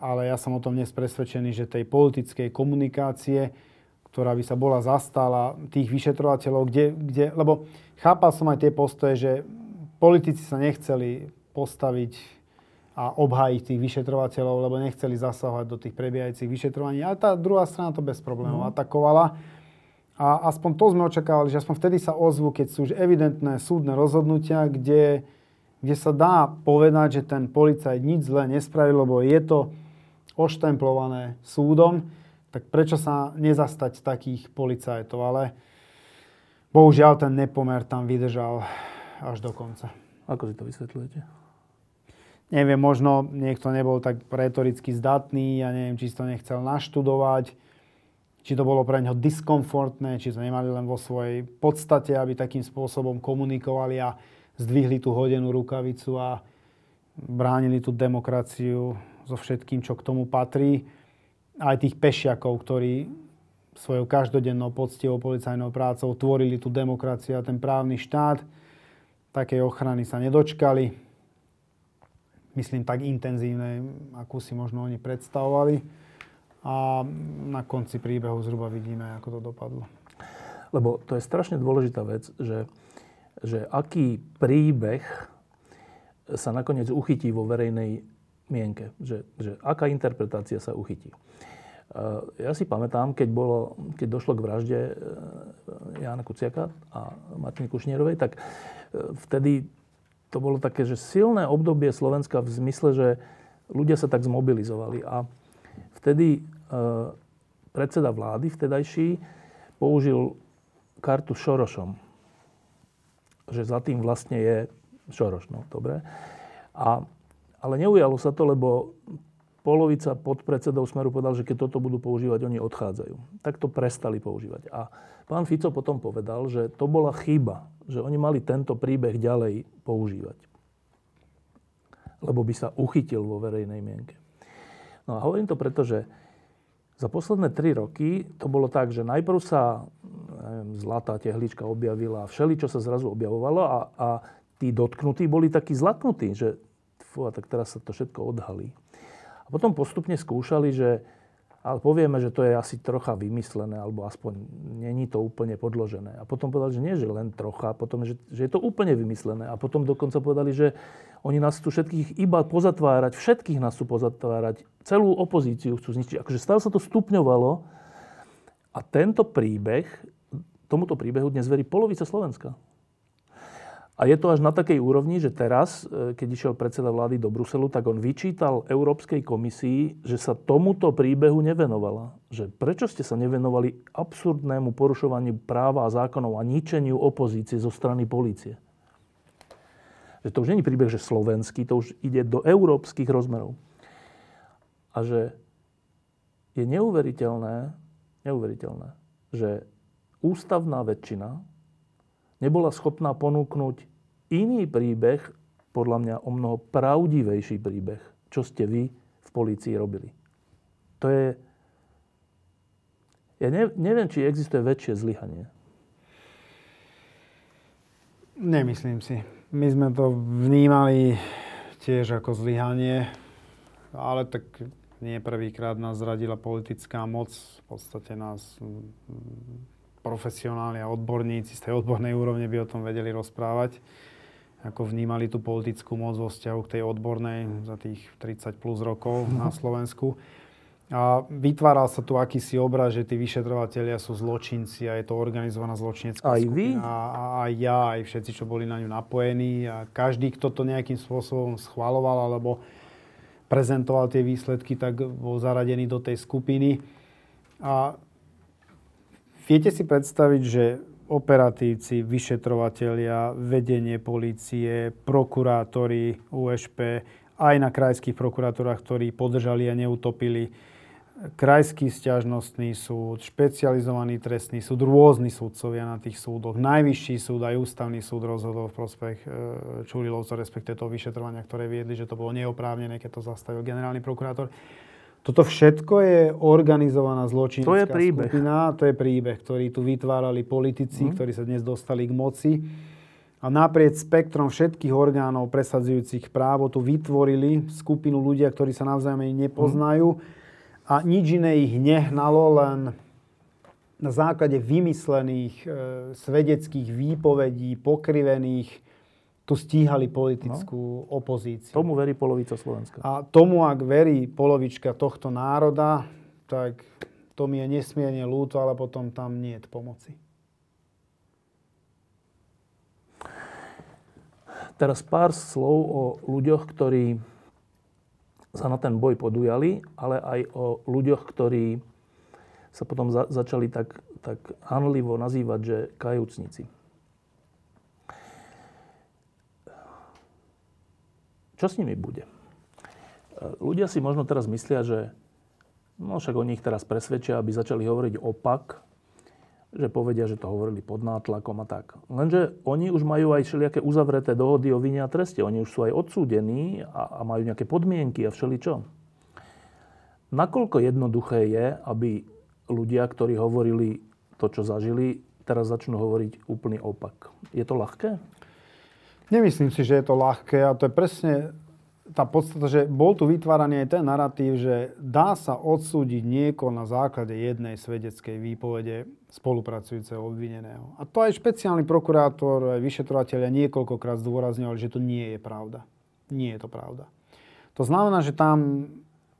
ale ja som o tom dnes presvedčený, že tej politickej komunikácie, ktorá by sa bola zastala tých vyšetrovateľov, kde, kde, lebo chápal som aj tie postoje, že politici sa nechceli postaviť a obhájiť tých vyšetrovateľov, lebo nechceli zasahovať do tých prebiehajúcich vyšetrovaní. Ale tá druhá strana to bez problémov mm. atakovala. A aspoň to sme očakávali, že aspoň vtedy sa ozvu, keď sú už evidentné súdne rozhodnutia, kde, kde sa dá povedať, že ten policajt nič zle nespravil, lebo je to oštemplované súdom, tak prečo sa nezastať takých policajtov? Ale bohužiaľ ten nepomer tam vydržal až do konca. Ako si to vysvetľujete? Neviem, možno niekto nebol tak retoricky zdatný, ja neviem, či si to nechcel naštudovať, či to bolo pre neho diskomfortné, či to nemali len vo svojej podstate, aby takým spôsobom komunikovali a zdvihli tú hodenú rukavicu a bránili tú demokraciu so všetkým, čo k tomu patrí. Aj tých pešiakov, ktorí svojou každodennou poctivou policajnou prácou tvorili tú demokraciu a ten právny štát. Takej ochrany sa nedočkali. Myslím tak intenzívne, akú si možno oni predstavovali. A na konci príbehu zhruba vidíme, ako to dopadlo. Lebo to je strašne dôležitá vec, že, že aký príbeh sa nakoniec uchytí vo verejnej mienke. Že, že aká interpretácia sa uchytí. Ja si pamätám, keď, bolo, keď došlo k vražde e, Jána Kuciaka a Martiny Kušnierovej, tak e, vtedy to bolo také, že silné obdobie Slovenska v zmysle, že ľudia sa tak zmobilizovali. A vtedy e, predseda vlády vtedajší použil kartu Šorošom. Že za tým vlastne je Šoroš, no dobre. A, ale neujalo sa to, lebo polovica podpredsedov Smeru povedal, že keď toto budú používať, oni odchádzajú. Tak to prestali používať. A pán Fico potom povedal, že to bola chyba, že oni mali tento príbeh ďalej používať. Lebo by sa uchytil vo verejnej mienke. No a hovorím to preto, že za posledné tri roky to bolo tak, že najprv sa neviem, zlatá tehlička objavila, všeli, čo sa zrazu objavovalo a, a tí dotknutí boli takí zlatnutí, že fú, a tak teraz sa to všetko odhalí. A potom postupne skúšali, že ale povieme, že to je asi trocha vymyslené, alebo aspoň není to úplne podložené. A potom povedali, že nie, že len trocha, potom, že, že je to úplne vymyslené. A potom dokonca povedali, že oni nás tu všetkých iba pozatvárať, všetkých nás chcú pozatvárať, celú opozíciu chcú zničiť. Akože stále sa to stupňovalo a tento príbeh, tomuto príbehu dnes verí polovica Slovenska. A je to až na takej úrovni, že teraz, e, keď išiel predseda vlády do Bruselu, tak on vyčítal Európskej komisii, že sa tomuto príbehu nevenovala. Že prečo ste sa nevenovali absurdnému porušovaniu práva a zákonov a ničeniu opozície zo strany polície? Že to už není príbeh, že slovenský, to už ide do európskych rozmerov. A že je neuveriteľné, neuveriteľné, že ústavná väčšina nebola schopná ponúknuť iný príbeh, podľa mňa o mnoho pravdivejší príbeh, čo ste vy v polícii robili. To je... Ja ne, neviem, či existuje väčšie zlyhanie. Nemyslím si. My sme to vnímali tiež ako zlyhanie, ale tak nie prvýkrát nás zradila politická moc. V podstate nás profesionáli a odborníci z tej odbornej úrovne by o tom vedeli rozprávať ako vnímali tú politickú moc vo vzťahu k tej odbornej za tých 30 plus rokov na. Slovensku. A vytváral sa tu akýsi obraz, že tí vyšetrovateľia sú zločinci a je to organizovaná zločinecká aj skupina. Vy? A, a aj ja, aj všetci, čo boli na ňu napojení. A každý, kto to nejakým spôsobom schvaloval alebo prezentoval tie výsledky, tak bol zaradený do tej skupiny. A viete si predstaviť, že operatívci, vyšetrovatelia, vedenie policie, prokurátori USP, aj na krajských prokurátorách, ktorí podržali a neutopili. Krajský stiažnostný súd, špecializovaný trestný súd, rôzni súdcovia na tých súdoch. Najvyšší súd, aj ústavný súd rozhodol v prospech e, Čurilovcov, respektive toho vyšetrovania, ktoré viedli, že to bolo neoprávnené, keď to zastavil generálny prokurátor. Toto všetko je organizovaná zločinecká to je príbeh. skupina. To je príbeh, ktorý tu vytvárali politici, mm. ktorí sa dnes dostali k moci. A naprieč spektrom všetkých orgánov presadzujúcich právo tu vytvorili skupinu ľudia, ktorí sa navzájom nepoznajú. Mm. A nič iné ich nehnalo, len na základe vymyslených e, svedeckých výpovedí, pokrivených tu stíhali politickú no. opozíciu. Tomu verí polovica Slovenska. A tomu, ak verí polovička tohto národa, tak to mi je nesmierne ľúto, ale potom tam nie je pomoci. Teraz pár slov o ľuďoch, ktorí sa na ten boj podujali, ale aj o ľuďoch, ktorí sa potom za- začali tak, tak hanlivo nazývať, že kajúcnici. Čo s nimi bude? Ľudia si možno teraz myslia, že no však oni ich teraz presvedčia, aby začali hovoriť opak, že povedia, že to hovorili pod nátlakom a tak. Lenže oni už majú aj všelijaké uzavreté dohody o vine a treste. Oni už sú aj odsúdení a, a majú nejaké podmienky a všeličo. Nakoľko jednoduché je, aby ľudia, ktorí hovorili to, čo zažili, teraz začnú hovoriť úplný opak. Je to ľahké? Nemyslím si, že je to ľahké a to je presne tá podstata, že bol tu vytváraný aj ten narratív, že dá sa odsúdiť niekoho na základe jednej svedeckej výpovede spolupracujúceho obvineného. A to aj špeciálny prokurátor, aj vyšetrovateľia niekoľkokrát zdôrazňovali, že to nie je pravda. Nie je to pravda. To znamená, že tam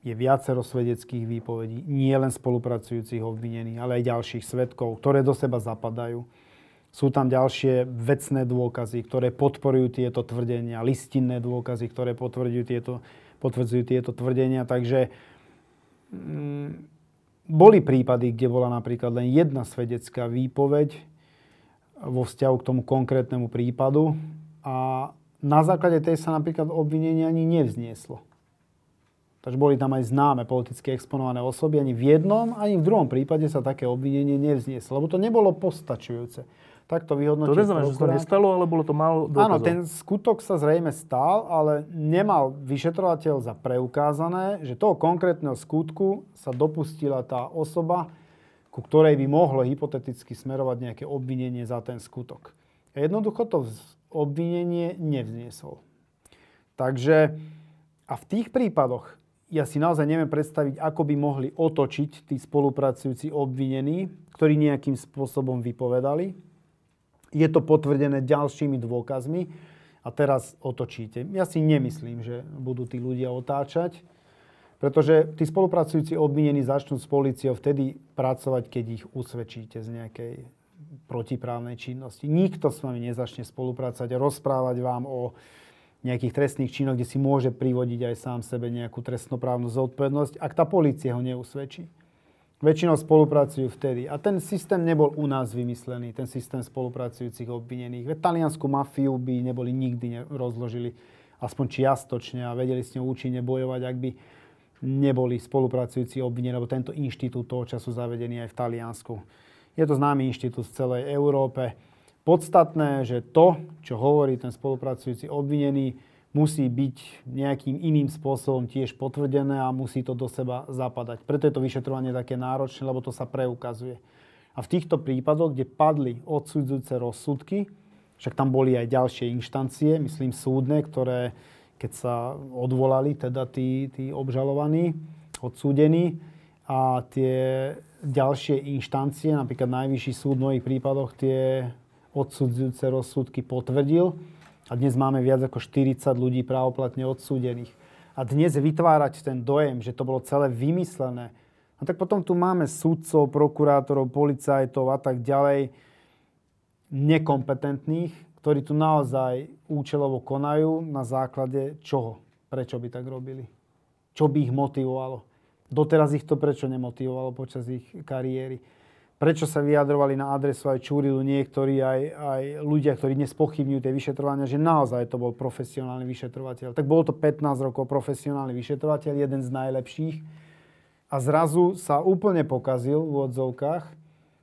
je viacero svedeckých výpovedí, nie len spolupracujúcich obvinených, ale aj ďalších svetkov, ktoré do seba zapadajú. Sú tam ďalšie vecné dôkazy, ktoré podporujú tieto tvrdenia, listinné dôkazy, ktoré potvrdzujú tieto, potvrdzujú tieto tvrdenia. Takže mm, boli prípady, kde bola napríklad len jedna svedecká výpoveď vo vzťahu k tomu konkrétnemu prípadu a na základe tej sa napríklad obvinenie ani nevznieslo. Takže boli tam aj známe politicky exponované osoby. Ani v jednom, ani v druhom prípade sa také obvinenie nevznieslo, lebo to nebolo postačujúce takto vyhodnotil. To neznamená, že sa to nestalo, ale bolo to málo dôkazov. Áno, ten skutok sa zrejme stal, ale nemal vyšetrovateľ za preukázané, že toho konkrétneho skutku sa dopustila tá osoba, ku ktorej by mohlo hypoteticky smerovať nejaké obvinenie za ten skutok. A jednoducho to obvinenie nevzniesol. Takže a v tých prípadoch ja si naozaj neviem predstaviť, ako by mohli otočiť tí spolupracujúci obvinení, ktorí nejakým spôsobom vypovedali je to potvrdené ďalšími dôkazmi a teraz otočíte. Ja si nemyslím, že budú tí ľudia otáčať, pretože tí spolupracujúci obvinení začnú s policiou vtedy pracovať, keď ich usvedčíte z nejakej protiprávnej činnosti. Nikto s vami nezačne spolupracovať a rozprávať vám o nejakých trestných činoch, kde si môže privodiť aj sám sebe nejakú trestnoprávnu zodpovednosť, ak tá policia ho neusvedčí. Väčšinou spolupracujú vtedy. A ten systém nebol u nás vymyslený, ten systém spolupracujúcich obvinených. Veď taliansku mafiu by neboli nikdy rozložili aspoň čiastočne a vedeli s ňou účinne bojovať, ak by neboli spolupracujúci obvinení, lebo tento inštitút toho času zavedený aj v Taliansku. Je to známy inštitút v celej Európe. Podstatné, že to, čo hovorí ten spolupracujúci obvinený, musí byť nejakým iným spôsobom tiež potvrdené a musí to do seba zapadať. Preto je to vyšetrovanie také náročné, lebo to sa preukazuje. A v týchto prípadoch, kde padli odsudzujúce rozsudky, však tam boli aj ďalšie inštancie, myslím súdne, ktoré keď sa odvolali teda tí, tí obžalovaní, odsúdení a tie ďalšie inštancie, napríklad Najvyšší súd v mnohých prípadoch tie odsudzujúce rozsudky potvrdil, a dnes máme viac ako 40 ľudí právoplatne odsúdených. A dnes vytvárať ten dojem, že to bolo celé vymyslené, a tak potom tu máme sudcov, prokurátorov, policajtov a tak ďalej, nekompetentných, ktorí tu naozaj účelovo konajú na základe čoho? Prečo by tak robili? Čo by ich motivovalo? Doteraz ich to prečo nemotivovalo počas ich kariéry? Prečo sa vyjadrovali na adresu aj Čurilu niektorí, aj, aj ľudia, ktorí dnes pochybňujú tie vyšetrovania, že naozaj to bol profesionálny vyšetrovateľ. Tak bolo to 15 rokov profesionálny vyšetrovateľ, jeden z najlepších. A zrazu sa úplne pokazil v odzovkách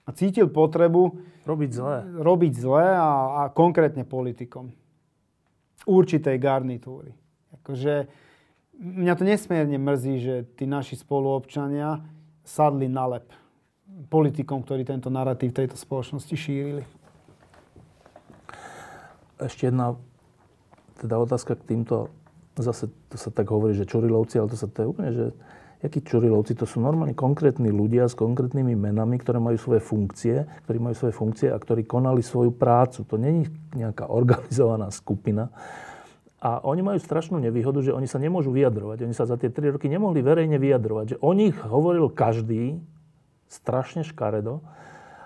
a cítil potrebu robiť zlé, robiť zlé a, a konkrétne politikom určitej garnitúry. Akože, mňa to nesmierne mrzí, že tí naši spoluobčania sadli na lep politikom, ktorí tento narratív tejto spoločnosti šírili. Ešte jedna teda otázka k týmto, zase to sa tak hovorí, že Čurilovci, ale to sa to je úplne, že jakí Čurilovci, to sú normálne konkrétni ľudia s konkrétnymi menami, ktoré majú svoje funkcie, ktorí majú svoje funkcie a ktorí konali svoju prácu. To není nejaká organizovaná skupina. A oni majú strašnú nevýhodu, že oni sa nemôžu vyjadrovať. Oni sa za tie tri roky nemohli verejne vyjadrovať. Že o nich hovoril každý, strašne škaredo.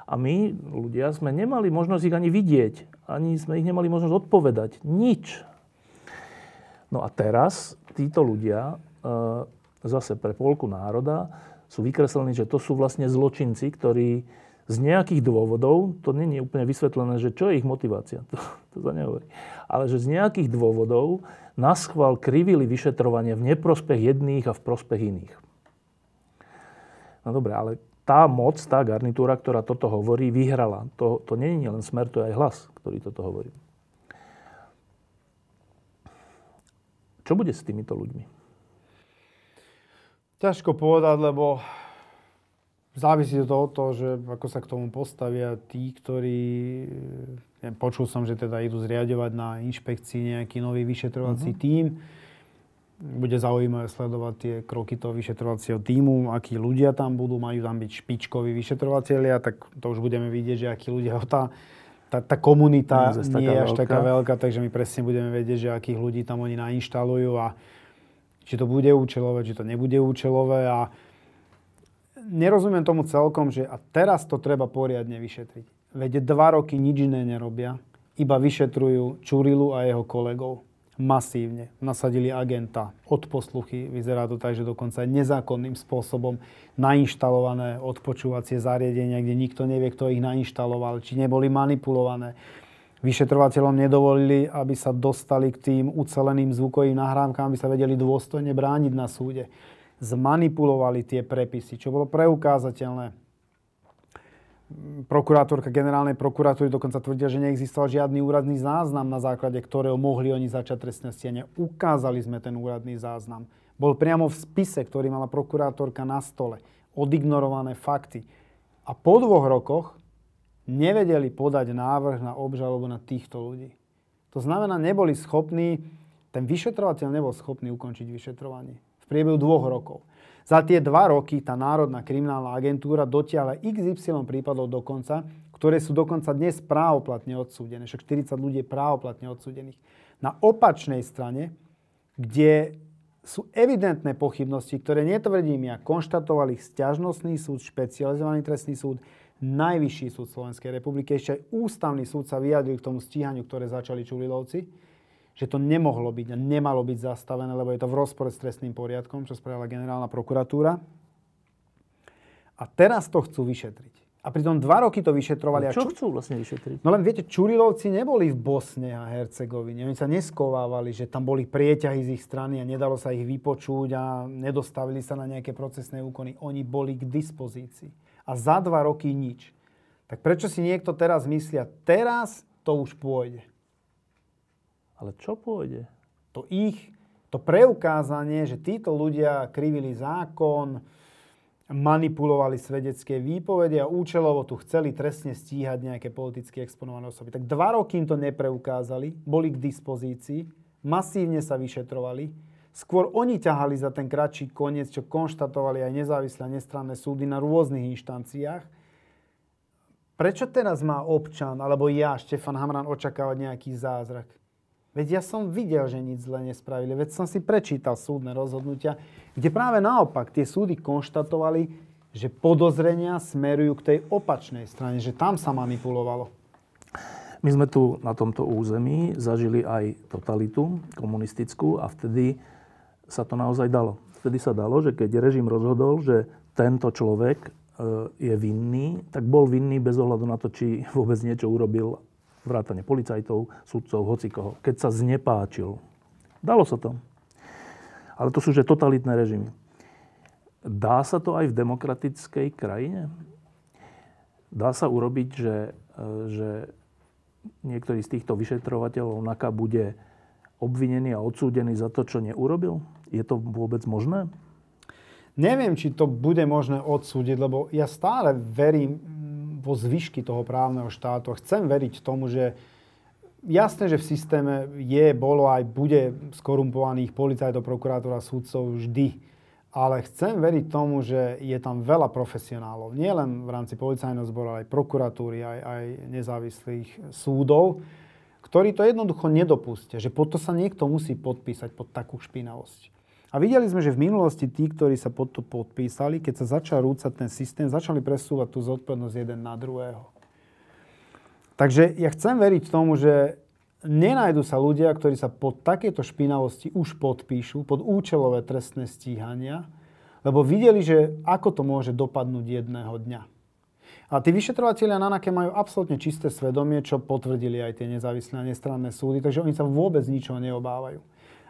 A my, ľudia, sme nemali možnosť ich ani vidieť. Ani sme ich nemali možnosť odpovedať. Nič. No a teraz títo ľudia, e, zase pre polku národa, sú vykreslení, že to sú vlastne zločinci, ktorí z nejakých dôvodov, to nie je úplne vysvetlené, že čo je ich motivácia, to, to sa nehovorí, ale že z nejakých dôvodov schvál krivili vyšetrovanie v neprospech jedných a v prospech iných. No dobre, ale tá moc, tá garnitúra, ktorá toto hovorí, vyhrala. To, to nie je len smer, to je aj hlas, ktorý toto hovorí. Čo bude s týmito ľuďmi? Ťažko povedať, lebo závisí to od toho, že ako sa k tomu postavia tí, ktorí... Ja počul som, že teda idú zriadovať na inšpekcii nejaký nový vyšetrovací uh-huh. tím bude zaujímavé sledovať tie kroky toho vyšetrovacieho týmu, akí ľudia tam budú, majú tam byť špičkoví vyšetrovatelia, tak to už budeme vidieť, že akí ľudia, tá, tá, tá komunita nie, nie je až veľká. taká veľká, takže my presne budeme vedieť, že akých ľudí tam oni nainštalujú a či to bude účelové, či to nebude účelové a nerozumiem tomu celkom, že a teraz to treba poriadne vyšetriť. Veď dva roky nič iné nerobia, iba vyšetrujú Čurilu a jeho kolegov masívne nasadili agenta, odposluchy, vyzerá to tak, že dokonca nezákonným spôsobom nainštalované odpočúvacie zariadenia, kde nikto nevie, kto ich nainštaloval, či neboli manipulované. Vyšetrovateľom nedovolili, aby sa dostali k tým uceleným zvukovým nahrávkám, aby sa vedeli dôstojne brániť na súde. Zmanipulovali tie prepisy, čo bolo preukázateľné prokurátorka generálnej prokuratúry dokonca tvrdila, že neexistoval žiadny úradný záznam, na základe ktorého mohli oni začať trestné stíhanie. Ukázali sme ten úradný záznam. Bol priamo v spise, ktorý mala prokurátorka na stole. Odignorované fakty. A po dvoch rokoch nevedeli podať návrh na obžalobu na týchto ľudí. To znamená, neboli schopní, ten vyšetrovateľ nebol schopný ukončiť vyšetrovanie v priebehu dvoch rokov. Za tie dva roky tá Národná kriminálna agentúra dotiahla XY prípadov dokonca, ktoré sú dokonca dnes právoplatne odsúdené. Však 40 ľudí je právoplatne odsúdených. Na opačnej strane, kde sú evidentné pochybnosti, ktoré netvrdím ja, konštatoval ich stiažnostný súd, špecializovaný trestný súd, Najvyšší súd Slovenskej republiky, ešte aj ústavný súd sa vyjadril k tomu stíhaniu, ktoré začali Čulilovci že to nemohlo byť a nemalo byť zastavené, lebo je to v rozpore s trestným poriadkom, čo spravila generálna prokuratúra. A teraz to chcú vyšetriť. A pritom dva roky to vyšetrovali. No čo chcú vlastne vyšetriť? No len viete, Čurilovci neboli v Bosne a Hercegovine. Oni sa neskovávali, že tam boli prieťahy z ich strany a nedalo sa ich vypočuť a nedostavili sa na nejaké procesné úkony. Oni boli k dispozícii. A za dva roky nič. Tak prečo si niekto teraz myslia, teraz to už pôjde? Ale čo pôjde? To ich, to preukázanie, že títo ľudia krivili zákon, manipulovali svedecké výpovede a účelovo tu chceli trestne stíhať nejaké politicky exponované osoby. Tak dva roky im to nepreukázali, boli k dispozícii, masívne sa vyšetrovali. Skôr oni ťahali za ten kratší koniec, čo konštatovali aj nezávislé nestranné súdy na rôznych inštanciách. Prečo teraz má občan, alebo ja, Štefan Hamran, očakávať nejaký zázrak? Veď ja som videl, že nič zle nespravili. Veď som si prečítal súdne rozhodnutia, kde práve naopak tie súdy konštatovali, že podozrenia smerujú k tej opačnej strane, že tam sa manipulovalo. My sme tu na tomto území zažili aj totalitu komunistickú a vtedy sa to naozaj dalo. Vtedy sa dalo, že keď režim rozhodol, že tento človek e, je vinný, tak bol vinný bez ohľadu na to, či vôbec niečo urobil vrátane policajtov, sudcov, hocikoho, keď sa znepáčil. Dalo sa to. Ale to sú že totalitné režimy. Dá sa to aj v demokratickej krajine? Dá sa urobiť, že, e, že niektorý z týchto vyšetrovateľov NAKA bude obvinený a odsúdený za to, čo neurobil? Je to vôbec možné? Neviem, či to bude možné odsúdiť, lebo ja stále verím vo zvyšky toho právneho štátu. A chcem veriť tomu, že jasné, že v systéme je, bolo aj bude skorumpovaných policajtov, prokurátora, súdcov vždy. Ale chcem veriť tomu, že je tam veľa profesionálov. Nie len v rámci policajného zboru, ale aj prokuratúry, aj, aj nezávislých súdov, ktorí to jednoducho nedopustia. Že pod to sa niekto musí podpísať pod takú špinavosť. A videli sme, že v minulosti tí, ktorí sa pod to podpísali, keď sa začal rúcať ten systém, začali presúvať tú zodpovednosť jeden na druhého. Takže ja chcem veriť tomu, že nenajdu sa ľudia, ktorí sa pod takéto špinavosti už podpíšu, pod účelové trestné stíhania, lebo videli, že ako to môže dopadnúť jedného dňa. A tí vyšetrovateľia na NAKE majú absolútne čisté svedomie, čo potvrdili aj tie nezávislé a nestranné súdy, takže oni sa vôbec ničoho neobávajú.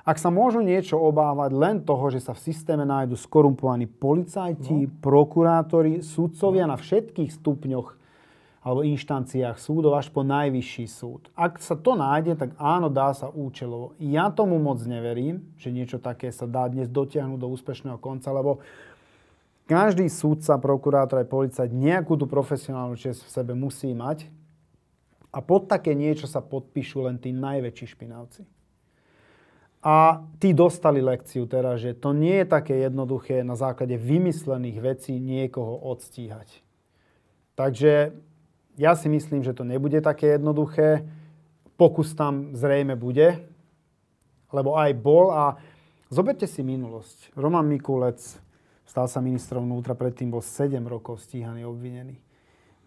Ak sa môžu niečo obávať len toho, že sa v systéme nájdu skorumpovaní policajti, no. prokurátori, súdcovia na všetkých stupňoch alebo inštanciách súdov až po najvyšší súd. Ak sa to nájde, tak áno, dá sa účelovo. Ja tomu moc neverím, že niečo také sa dá dnes dotiahnuť do úspešného konca, lebo každý súdca, prokurátor aj policajt nejakú tú profesionálnu čest v sebe musí mať a pod také niečo sa podpíšu len tí najväčší špinavci. A tí dostali lekciu teraz, že to nie je také jednoduché na základe vymyslených vecí niekoho odstíhať. Takže ja si myslím, že to nebude také jednoduché. Pokus tam zrejme bude, lebo aj bol. A zoberte si minulosť. Roman Mikulec stal sa ministrom vnútra, predtým bol 7 rokov stíhaný, obvinený.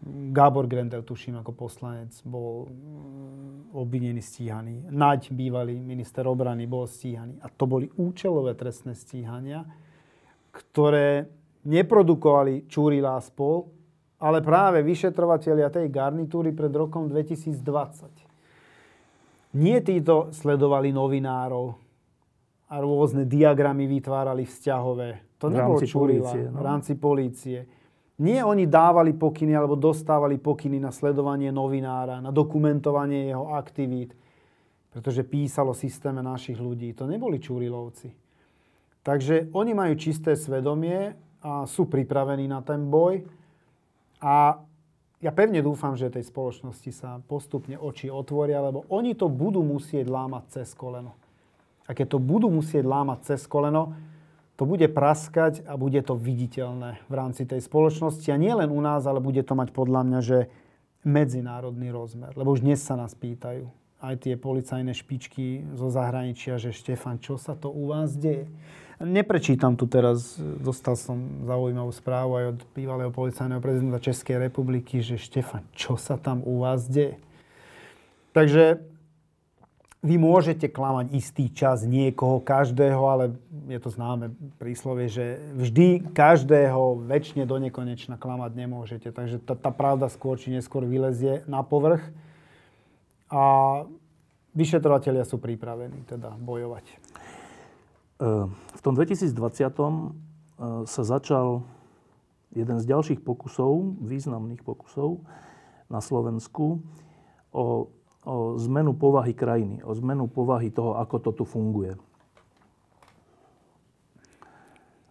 Gábor Grendel, tuším, ako poslanec, bol mm, obvinený, stíhaný. Naď, bývalý minister obrany, bol stíhaný. A to boli účelové trestné stíhania, ktoré neprodukovali Čúrila spol, ale práve vyšetrovateľia tej garnitúry pred rokom 2020. Nie títo sledovali novinárov a rôzne diagramy vytvárali vzťahové. To nebolo Čurila no? v rámci polície. Nie oni dávali pokyny alebo dostávali pokyny na sledovanie novinára, na dokumentovanie jeho aktivít, pretože písalo systéme našich ľudí. To neboli Čurilovci. Takže oni majú čisté svedomie a sú pripravení na ten boj. A ja pevne dúfam, že tej spoločnosti sa postupne oči otvoria, lebo oni to budú musieť lámať cez koleno. A keď to budú musieť lámať cez koleno, to bude praskať a bude to viditeľné v rámci tej spoločnosti. A nie len u nás, ale bude to mať podľa mňa, že medzinárodný rozmer. Lebo už dnes sa nás pýtajú aj tie policajné špičky zo zahraničia, že Štefan, čo sa to u vás deje? Neprečítam tu teraz, dostal som zaujímavú správu aj od bývalého policajného prezidenta Českej republiky, že Štefan, čo sa tam u vás deje? Takže vy môžete klamať istý čas niekoho, každého, ale je to známe príslovie, že vždy každého väčšine do nekonečna klamať nemôžete. Takže tá, tá pravda skôr či neskôr vylezie na povrch. A vyšetrovateľia sú pripravení teda bojovať. V tom 2020 e, sa začal jeden z ďalších pokusov, významných pokusov na Slovensku o, o zmenu povahy krajiny, o zmenu povahy toho, ako to tu funguje.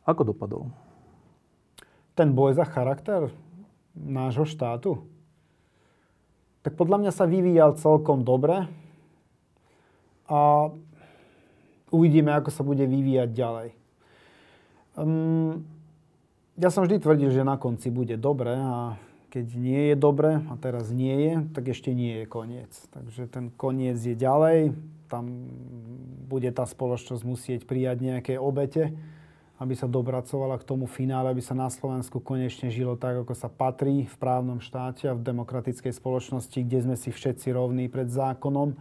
Ako dopadol? Ten boj za charakter nášho štátu? Tak podľa mňa sa vyvíjal celkom dobre. A uvidíme, ako sa bude vyvíjať ďalej. Um, ja som vždy tvrdil, že na konci bude dobre a keď nie je dobre a teraz nie je, tak ešte nie je koniec. Takže ten koniec je ďalej, tam bude tá spoločnosť musieť prijať nejaké obete, aby sa dobracovala k tomu finále, aby sa na Slovensku konečne žilo tak, ako sa patrí v právnom štáte a v demokratickej spoločnosti, kde sme si všetci rovní pred zákonom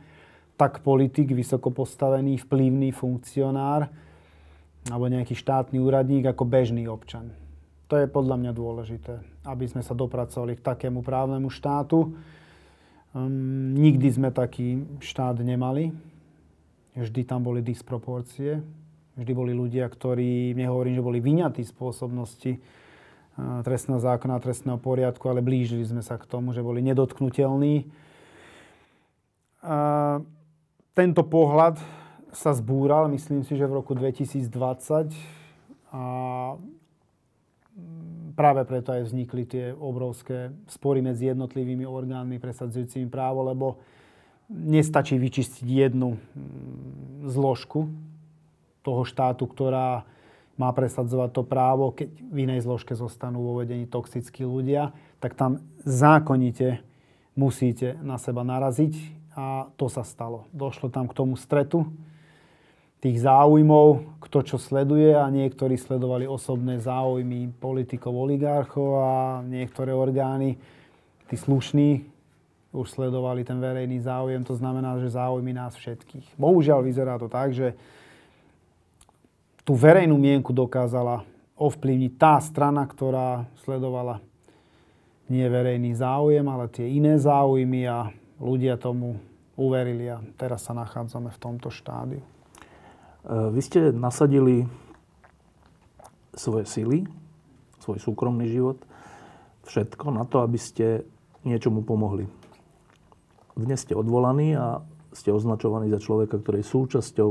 tak politik, vysoko postavený, vplyvný funkcionár alebo nejaký štátny úradník ako bežný občan. To je podľa mňa dôležité, aby sme sa dopracovali k takému právnemu štátu. Um, nikdy sme taký štát nemali. Vždy tam boli disproporcie. Vždy boli ľudia, ktorí, nehovorím, že boli vyňatí z spôsobnosti uh, trestného zákona, trestného poriadku, ale blížili sme sa k tomu, že boli nedotknutelní. Uh, tento pohľad sa zbúral, myslím si, že v roku 2020 a práve preto aj vznikli tie obrovské spory medzi jednotlivými orgánmi presadzujúcimi právo, lebo nestačí vyčistiť jednu mm, zložku toho štátu, ktorá má presadzovať to právo, keď v inej zložke zostanú vo vedení toxickí ľudia, tak tam zákonite musíte na seba naraziť. A to sa stalo. Došlo tam k tomu stretu tých záujmov, kto čo sleduje a niektorí sledovali osobné záujmy politikov, oligarchov a niektoré orgány, tí slušní, už sledovali ten verejný záujem, to znamená, že záujmy nás všetkých. Bohužiaľ vyzerá to tak, že tú verejnú mienku dokázala ovplyvniť tá strana, ktorá sledovala nie verejný záujem, ale tie iné záujmy a ľudia tomu uverili a teraz sa nachádzame v tomto štádiu. E, vy ste nasadili svoje sily, svoj súkromný život, všetko na to, aby ste niečomu pomohli. Dnes ste odvolaní a ste označovaní za človeka, ktorý je súčasťou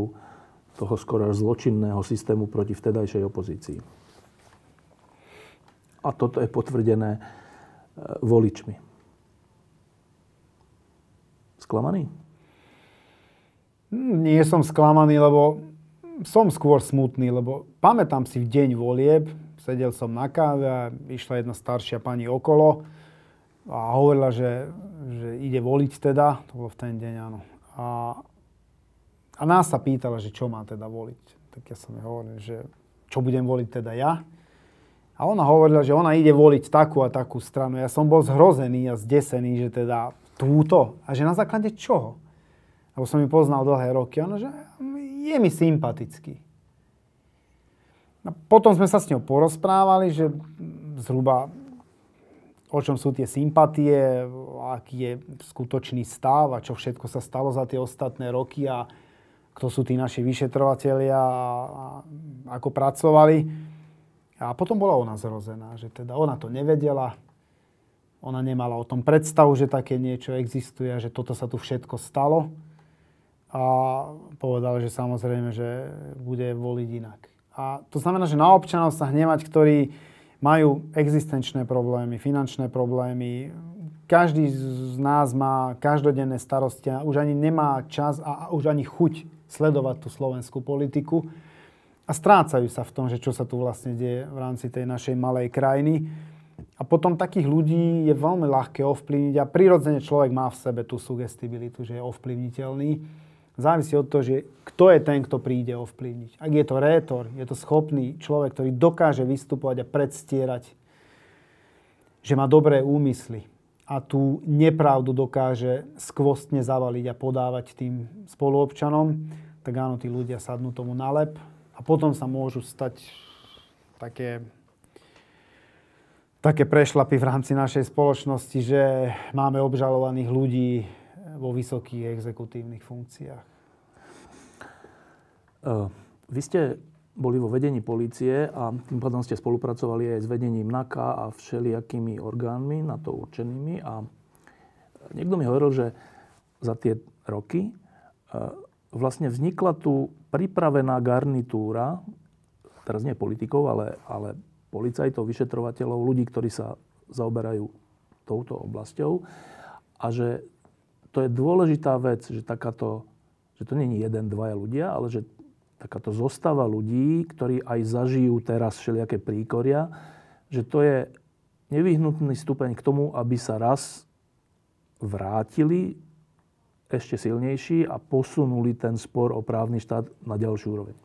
toho skoro zločinného systému proti vtedajšej opozícii. A toto je potvrdené e, voličmi. Sklamaný? Nie som sklamaný, lebo som skôr smutný, lebo pamätám si v deň volieb, sedel som na káve a išla jedna staršia pani okolo a hovorila, že, že ide voliť teda, to bolo v ten deň, áno. A, a nás sa pýtala, že čo má teda voliť. Tak ja som jej hovoril, že čo budem voliť teda ja. A ona hovorila, že ona ide voliť takú a takú stranu. Ja som bol zhrozený a zdesený, že teda túto. A že na základe čoho? Lebo som ju poznal dlhé roky. Ono, že je mi sympatický. A potom sme sa s ňou porozprávali, že zhruba o čom sú tie sympatie, aký je skutočný stav a čo všetko sa stalo za tie ostatné roky a kto sú tí naši vyšetrovatelia a, ako pracovali. A potom bola ona zrozená, že teda ona to nevedela, ona nemala o tom predstavu, že také niečo existuje že toto sa tu všetko stalo. A povedala, že samozrejme, že bude voliť inak. A to znamená, že na občanov sa hnevať, ktorí majú existenčné problémy, finančné problémy. Každý z nás má každodenné starosti a už ani nemá čas a už ani chuť sledovať tú slovenskú politiku. A strácajú sa v tom, že čo sa tu vlastne deje v rámci tej našej malej krajiny. A potom takých ľudí je veľmi ľahké ovplyvniť a prirodzene človek má v sebe tú sugestibilitu, že je ovplyvniteľný. Závisí od toho, že kto je ten, kto príde ovplyvniť. Ak je to rétor, je to schopný človek, ktorý dokáže vystupovať a predstierať, že má dobré úmysly a tú nepravdu dokáže skvostne zavaliť a podávať tým spoluobčanom, tak áno, tí ľudia sadnú tomu na lep a potom sa môžu stať také také prešlapy v rámci našej spoločnosti, že máme obžalovaných ľudí vo vysokých exekutívnych funkciách. Vy ste boli vo vedení policie a tým pádom ste spolupracovali aj s vedením NAKA a všelijakými orgánmi na to určenými. A niekto mi hovoril, že za tie roky vlastne vznikla tu pripravená garnitúra, teraz nie politikov, ale, ale policajtov, vyšetrovateľov, ľudí, ktorí sa zaoberajú touto oblasťou a že to je dôležitá vec, že takáto, že to nie je jeden, dvaja ľudia, ale že takáto zostava ľudí, ktorí aj zažijú teraz všelijaké príkoria, že to je nevyhnutný stupeň k tomu, aby sa raz vrátili ešte silnejší a posunuli ten spor o právny štát na ďalšiu úroveň.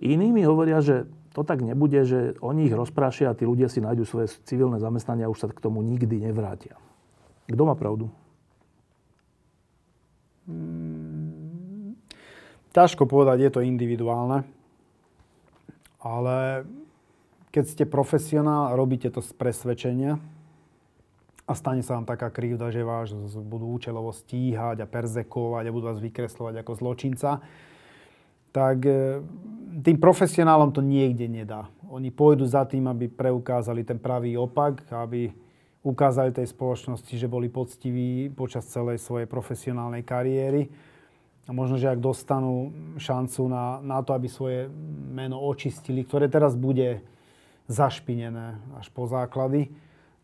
Iní mi hovoria, že to tak nebude, že oni ich rozprášia a tí ľudia si nájdú svoje civilné zamestnania a už sa k tomu nikdy nevrátia. Kto má pravdu? Hmm, ťažko povedať, je to individuálne. Ale keď ste profesionál, robíte to z presvedčenia a stane sa vám taká krivda, že vás budú účelovo stíhať a perzekovať a budú vás vykreslovať ako zločinca, tak e, tým profesionálom to niekde nedá. Oni pôjdu za tým, aby preukázali ten pravý opak, aby ukázali tej spoločnosti, že boli poctiví počas celej svojej profesionálnej kariéry. A možno, že ak dostanú šancu na, na to, aby svoje meno očistili, ktoré teraz bude zašpinené až po základy,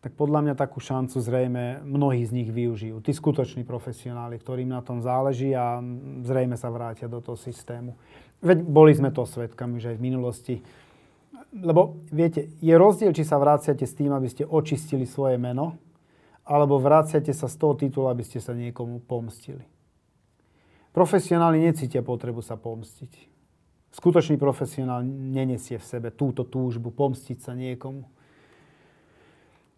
tak podľa mňa takú šancu zrejme mnohí z nich využijú. Tí skutoční profesionáli, ktorým na tom záleží a zrejme sa vrátia do toho systému. Veď boli sme to svetkami už aj v minulosti. Lebo viete, je rozdiel, či sa vraciate s tým, aby ste očistili svoje meno, alebo vraciate sa z toho titulu, aby ste sa niekomu pomstili. Profesionáli necítia potrebu sa pomstiť. Skutočný profesionál nenesie v sebe túto túžbu pomstiť sa niekomu.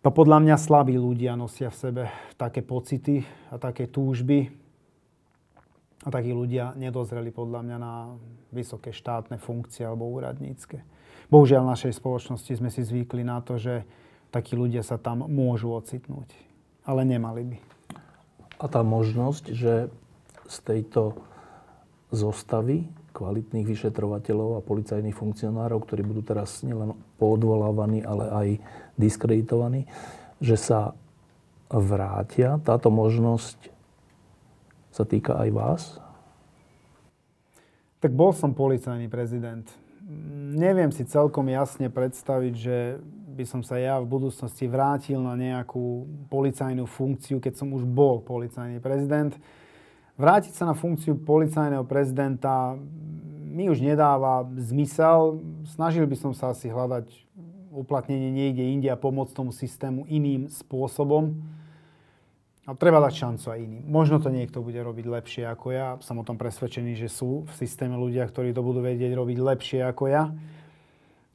To podľa mňa slabí ľudia nosia v sebe také pocity a také túžby. A takí ľudia nedozreli podľa mňa na vysoké štátne funkcie alebo úradnícke. Bohužiaľ v našej spoločnosti sme si zvykli na to, že takí ľudia sa tam môžu ocitnúť. Ale nemali by. A tá možnosť, že z tejto zostavy kvalitných vyšetrovateľov a policajných funkcionárov, ktorí budú teraz nielen poodvolávaní, ale aj diskreditovaní, že sa vrátia. Táto možnosť sa týka aj vás? Tak bol som policajný prezident. Neviem si celkom jasne predstaviť, že by som sa ja v budúcnosti vrátil na nejakú policajnú funkciu, keď som už bol policajný prezident. Vrátiť sa na funkciu policajného prezidenta mi už nedáva zmysel. Snažil by som sa asi hľadať uplatnenie niekde inde a pomôcť tomu systému iným spôsobom. A treba dať šancu aj iným. Možno to niekto bude robiť lepšie ako ja. Som o tom presvedčený, že sú v systéme ľudia, ktorí to budú vedieť robiť lepšie ako ja.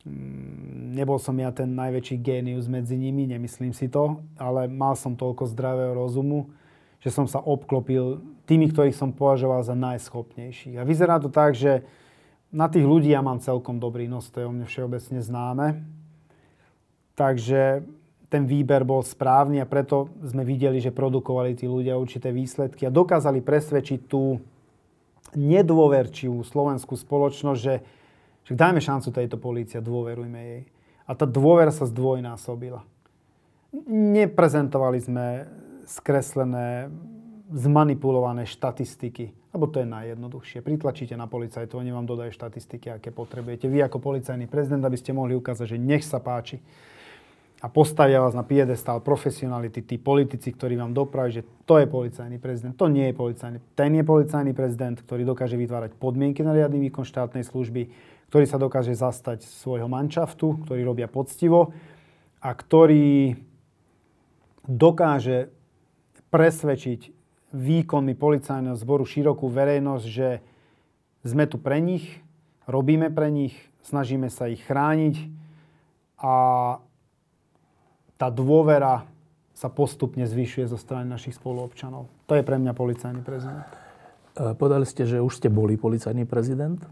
Mm, nebol som ja ten najväčší génius medzi nimi, nemyslím si to, ale mal som toľko zdravého rozumu, že som sa obklopil tými, ktorých som považoval za najschopnejších. A vyzerá to tak, že na tých ľudí ja mám celkom dobrý nos, to je o mne všeobecne známe. Takže ten výber bol správny a preto sme videli, že produkovali tí ľudia určité výsledky a dokázali presvedčiť tú nedôverčivú slovenskú spoločnosť, že, že dajme šancu tejto polícii a dôverujme jej. A tá dôvera sa zdvojnásobila. Neprezentovali sme skreslené, zmanipulované štatistiky, lebo to je najjednoduchšie. Pritlačíte na policajtov, oni vám dodajú štatistiky, aké potrebujete. Vy ako policajný prezident, aby ste mohli ukázať, že nech sa páči a postavia vás na piedestál profesionality, tí politici, ktorí vám dopraví, že to je policajný prezident, to nie je policajný. Ten je policajný prezident, ktorý dokáže vytvárať podmienky na riadny výkon štátnej služby, ktorý sa dokáže zastať svojho manšaftu, ktorý robia poctivo a ktorý dokáže presvedčiť výkonmi policajného zboru širokú verejnosť, že sme tu pre nich, robíme pre nich, snažíme sa ich chrániť a tá dôvera sa postupne zvyšuje zo strany našich spoluobčanov. To je pre mňa policajný prezident. E, povedali ste, že už ste boli policajný prezident,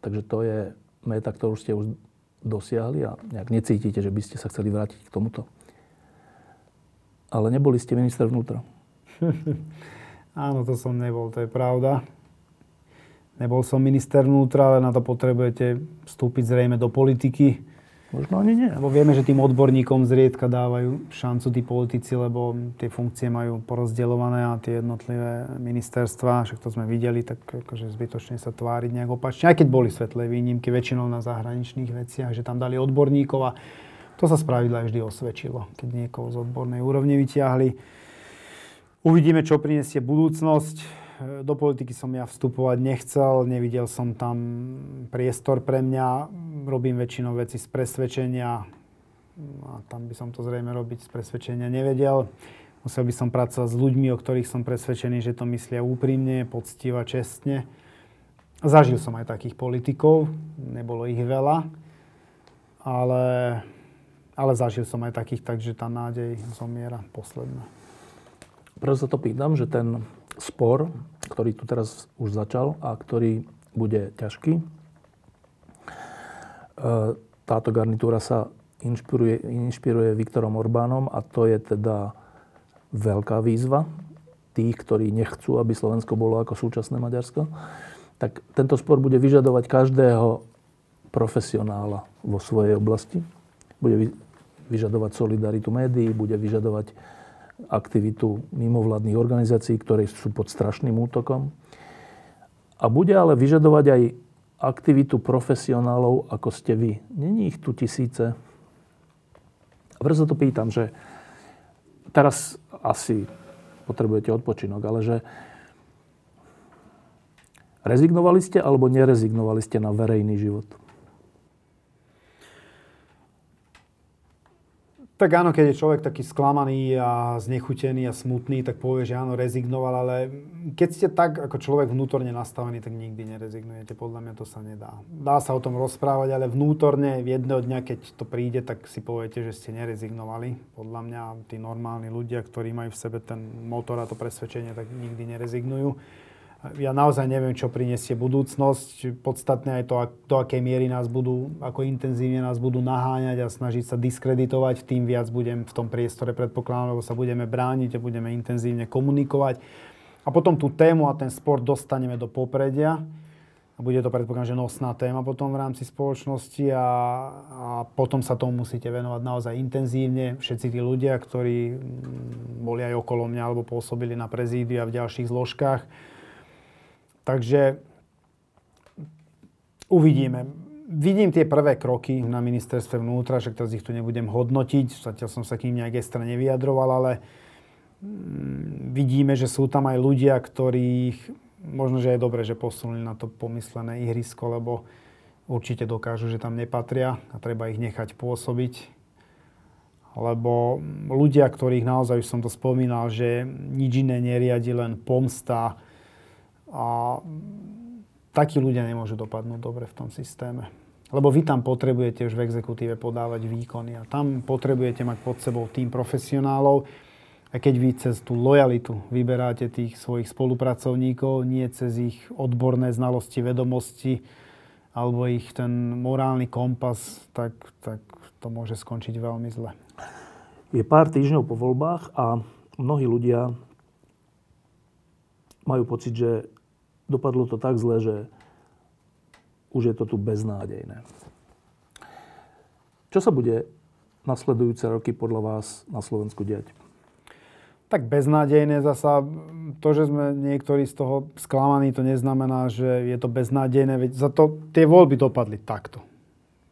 takže to je meta, ktorú ste už dosiahli a nejak necítite, že by ste sa chceli vrátiť k tomuto. Ale neboli ste minister vnútra. Áno, to som nebol, to je pravda. Nebol som minister vnútra, ale na to potrebujete vstúpiť zrejme do politiky. Možno ani nie. Lebo vieme, že tým odborníkom zriedka dávajú šancu tí politici, lebo tie funkcie majú porozdeľované a tie jednotlivé ministerstva, však to sme videli, tak akože zbytočne sa tváriť nejak opačne. Aj keď boli svetlé výnimky, väčšinou na zahraničných veciach, že tam dali odborníkov a to sa spravidla vždy osvedčilo, keď niekoho z odbornej úrovne vyťahli. Uvidíme, čo prinesie budúcnosť. Do politiky som ja vstupovať nechcel, nevidel som tam priestor pre mňa. Robím väčšinou veci z presvedčenia a tam by som to zrejme robiť z presvedčenia nevedel. Musel by som pracovať s ľuďmi, o ktorých som presvedčený, že to myslia úprimne, poctivo čestne. Zažil som aj takých politikov, nebolo ich veľa, ale ale zažil som aj takých, takže tá nádej zomiera posledná. Preto sa to pýtam, že ten spor, ktorý tu teraz už začal a ktorý bude ťažký, e, táto garnitúra sa inšpiruje, inšpiruje Viktorom Orbánom a to je teda veľká výzva tých, ktorí nechcú, aby Slovensko bolo ako súčasné Maďarsko. Tak tento spor bude vyžadovať každého profesionála vo svojej oblasti bude vyžadovať solidaritu médií, bude vyžadovať aktivitu mimovládnych organizácií, ktoré sú pod strašným útokom. A bude ale vyžadovať aj aktivitu profesionálov, ako ste vy. Není ich tu tisíce. A to pýtam, že teraz asi potrebujete odpočinok, ale že rezignovali ste alebo nerezignovali ste na verejný život? Tak áno, keď je človek taký sklamaný a znechutený a smutný, tak povie, že áno, rezignoval, ale keď ste tak ako človek vnútorne nastavený, tak nikdy nerezignujete. Podľa mňa to sa nedá. Dá sa o tom rozprávať, ale vnútorne jedného dňa, keď to príde, tak si poviete, že ste nerezignovali. Podľa mňa tí normálni ľudia, ktorí majú v sebe ten motor a to presvedčenie, tak nikdy nerezignujú. Ja naozaj neviem, čo prinesie budúcnosť. Podstatné je to, do akej miery nás budú, ako intenzívne nás budú naháňať a snažiť sa diskreditovať. Tým viac budem v tom priestore predpokladám, lebo sa budeme brániť a budeme intenzívne komunikovať. A potom tú tému a ten sport dostaneme do popredia. A bude to predpokladám, že nosná téma potom v rámci spoločnosti a, a potom sa tomu musíte venovať naozaj intenzívne. Všetci tí ľudia, ktorí mm, boli aj okolo mňa alebo pôsobili na prezídiu a v ďalších zložkách, Takže uvidíme. Vidím tie prvé kroky na ministerstve vnútra, že teraz ich tu nebudem hodnotiť, zatiaľ som sa k ním nejak extra nevyjadroval, ale mm, vidíme, že sú tam aj ľudia, ktorých možno, že je dobre, že posunuli na to pomyslené ihrisko, lebo určite dokážu, že tam nepatria a treba ich nechať pôsobiť. Lebo ľudia, ktorých naozaj, už som to spomínal, že nič iné neriadi, len pomsta, a takí ľudia nemôžu dopadnúť dobre v tom systéme. Lebo vy tam potrebujete už v exekutíve podávať výkony a tam potrebujete mať pod sebou tým profesionálov. A keď vy cez tú lojalitu vyberáte tých svojich spolupracovníkov, nie cez ich odborné znalosti, vedomosti alebo ich ten morálny kompas, tak, tak to môže skončiť veľmi zle. Je pár týždňov po voľbách a mnohí ľudia majú pocit, že dopadlo to tak zle, že už je to tu beznádejné. Čo sa bude nasledujúce roky podľa vás na Slovensku diať? Tak beznádejné zasa, to, že sme niektorí z toho sklamaní, to neznamená, že je to beznádejné, veď za to tie voľby dopadli takto.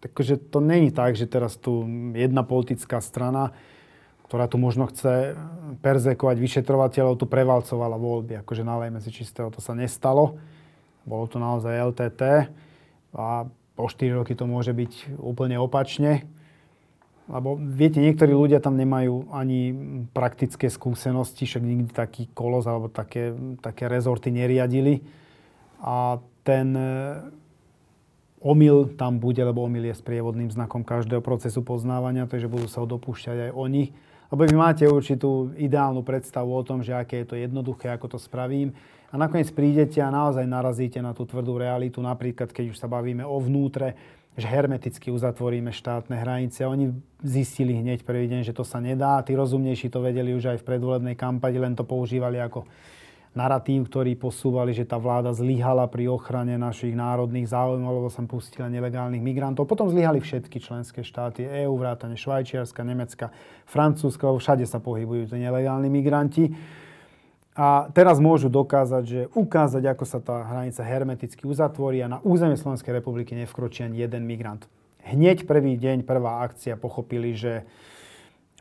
Takže to není tak, že teraz tu jedna politická strana ktorá tu možno chce perzekovať vyšetrovateľov, tu prevalcovala voľby. Akože nalejme si čistého, to sa nestalo. Bolo to naozaj LTT a po 4 roky to môže byť úplne opačne. Lebo viete, niektorí ľudia tam nemajú ani praktické skúsenosti, však nikdy taký kolos alebo také, také rezorty neriadili. A ten e, omyl tam bude, lebo omyl je sprievodným znakom každého procesu poznávania, takže budú sa ho dopúšťať aj oni. Lebo vy máte určitú ideálnu predstavu o tom, že aké je to jednoduché, ako to spravím. A nakoniec prídete a naozaj narazíte na tú tvrdú realitu, napríklad keď už sa bavíme o vnútre, že hermeticky uzatvoríme štátne hranice. Oni zistili hneď prvý deň, že to sa nedá. Tí rozumnejší to vedeli už aj v predvolebnej kampani, len to používali ako narratív, ktorý posúvali, že tá vláda zlyhala pri ochrane našich národných záujmov, lebo sa pustila nelegálnych migrantov. Potom zlyhali všetky členské štáty EÚ, vrátane Švajčiarska, Nemecka, Francúzska, lebo všade sa pohybujú tie nelegálni migranti. A teraz môžu dokázať, že ukázať, ako sa tá hranica hermeticky uzatvorí a na územie Slovenskej republiky nevkročí ani jeden migrant. Hneď prvý deň, prvá akcia pochopili, že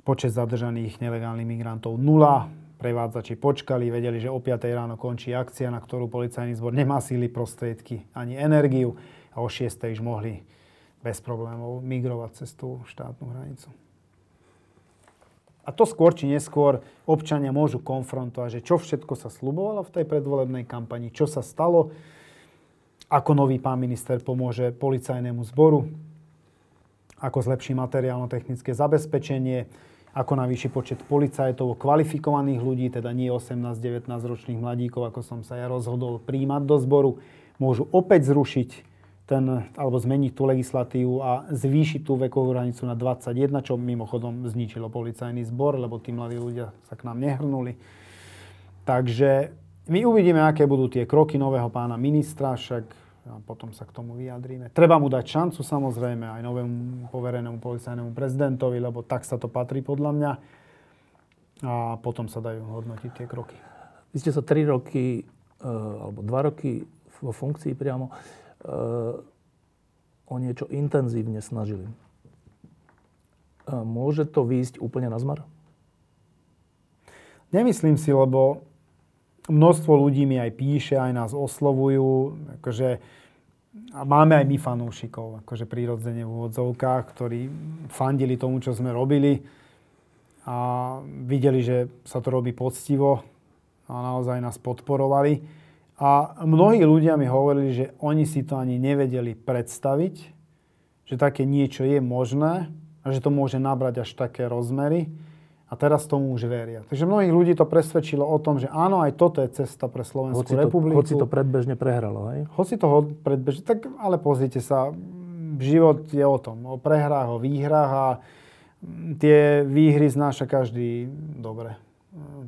počet zadržaných nelegálnych migrantov nula, prevádzači počkali, vedeli, že o 5 ráno končí akcia, na ktorú policajný zbor nemá síly, prostriedky ani energiu a o 6 už mohli bez problémov migrovať cez tú štátnu hranicu. A to skôr či neskôr občania môžu konfrontovať, že čo všetko sa slubovalo v tej predvolebnej kampani, čo sa stalo, ako nový pán minister pomôže policajnému zboru, ako zlepší materiálno-technické zabezpečenie, ako navýši počet policajtov, kvalifikovaných ľudí, teda nie 18-19 ročných mladíkov, ako som sa ja rozhodol príjmať do zboru, môžu opäť zrušiť ten, alebo zmeniť tú legislatívu a zvýšiť tú vekovú hranicu na 21, čo mimochodom zničilo policajný zbor, lebo tí mladí ľudia sa k nám nehrnuli. Takže my uvidíme, aké budú tie kroky nového pána ministra, však a potom sa k tomu vyjadríme. Treba mu dať šancu samozrejme aj novému poverenému policajnému prezidentovi, lebo tak sa to patrí podľa mňa. A potom sa dajú hodnotiť tie kroky. Vy ste sa 3 roky, e, alebo 2 roky vo funkcii priamo, e, o niečo intenzívne snažili. E, môže to výjsť úplne na zmar? Nemyslím si, lebo množstvo ľudí mi aj píše, aj nás oslovujú. Akože, a máme aj my fanúšikov, akože prirodzene v úvodzovkách, ktorí fandili tomu, čo sme robili a videli, že sa to robí poctivo a naozaj nás podporovali. A mnohí ľudia mi hovorili, že oni si to ani nevedeli predstaviť, že také niečo je možné a že to môže nabrať až také rozmery A teraz tomu už veria. Takže mnohých ľudí to presvedčilo o tom, že áno, aj toto je cesta pre Slovenskú Hoci to, republiku. hoci to predbežne prehralo, hej? Hoci to predbežne, tak ale pozrite sa, život je o tom, o prehrách, o výhrách a tie výhry znáša každý dobre.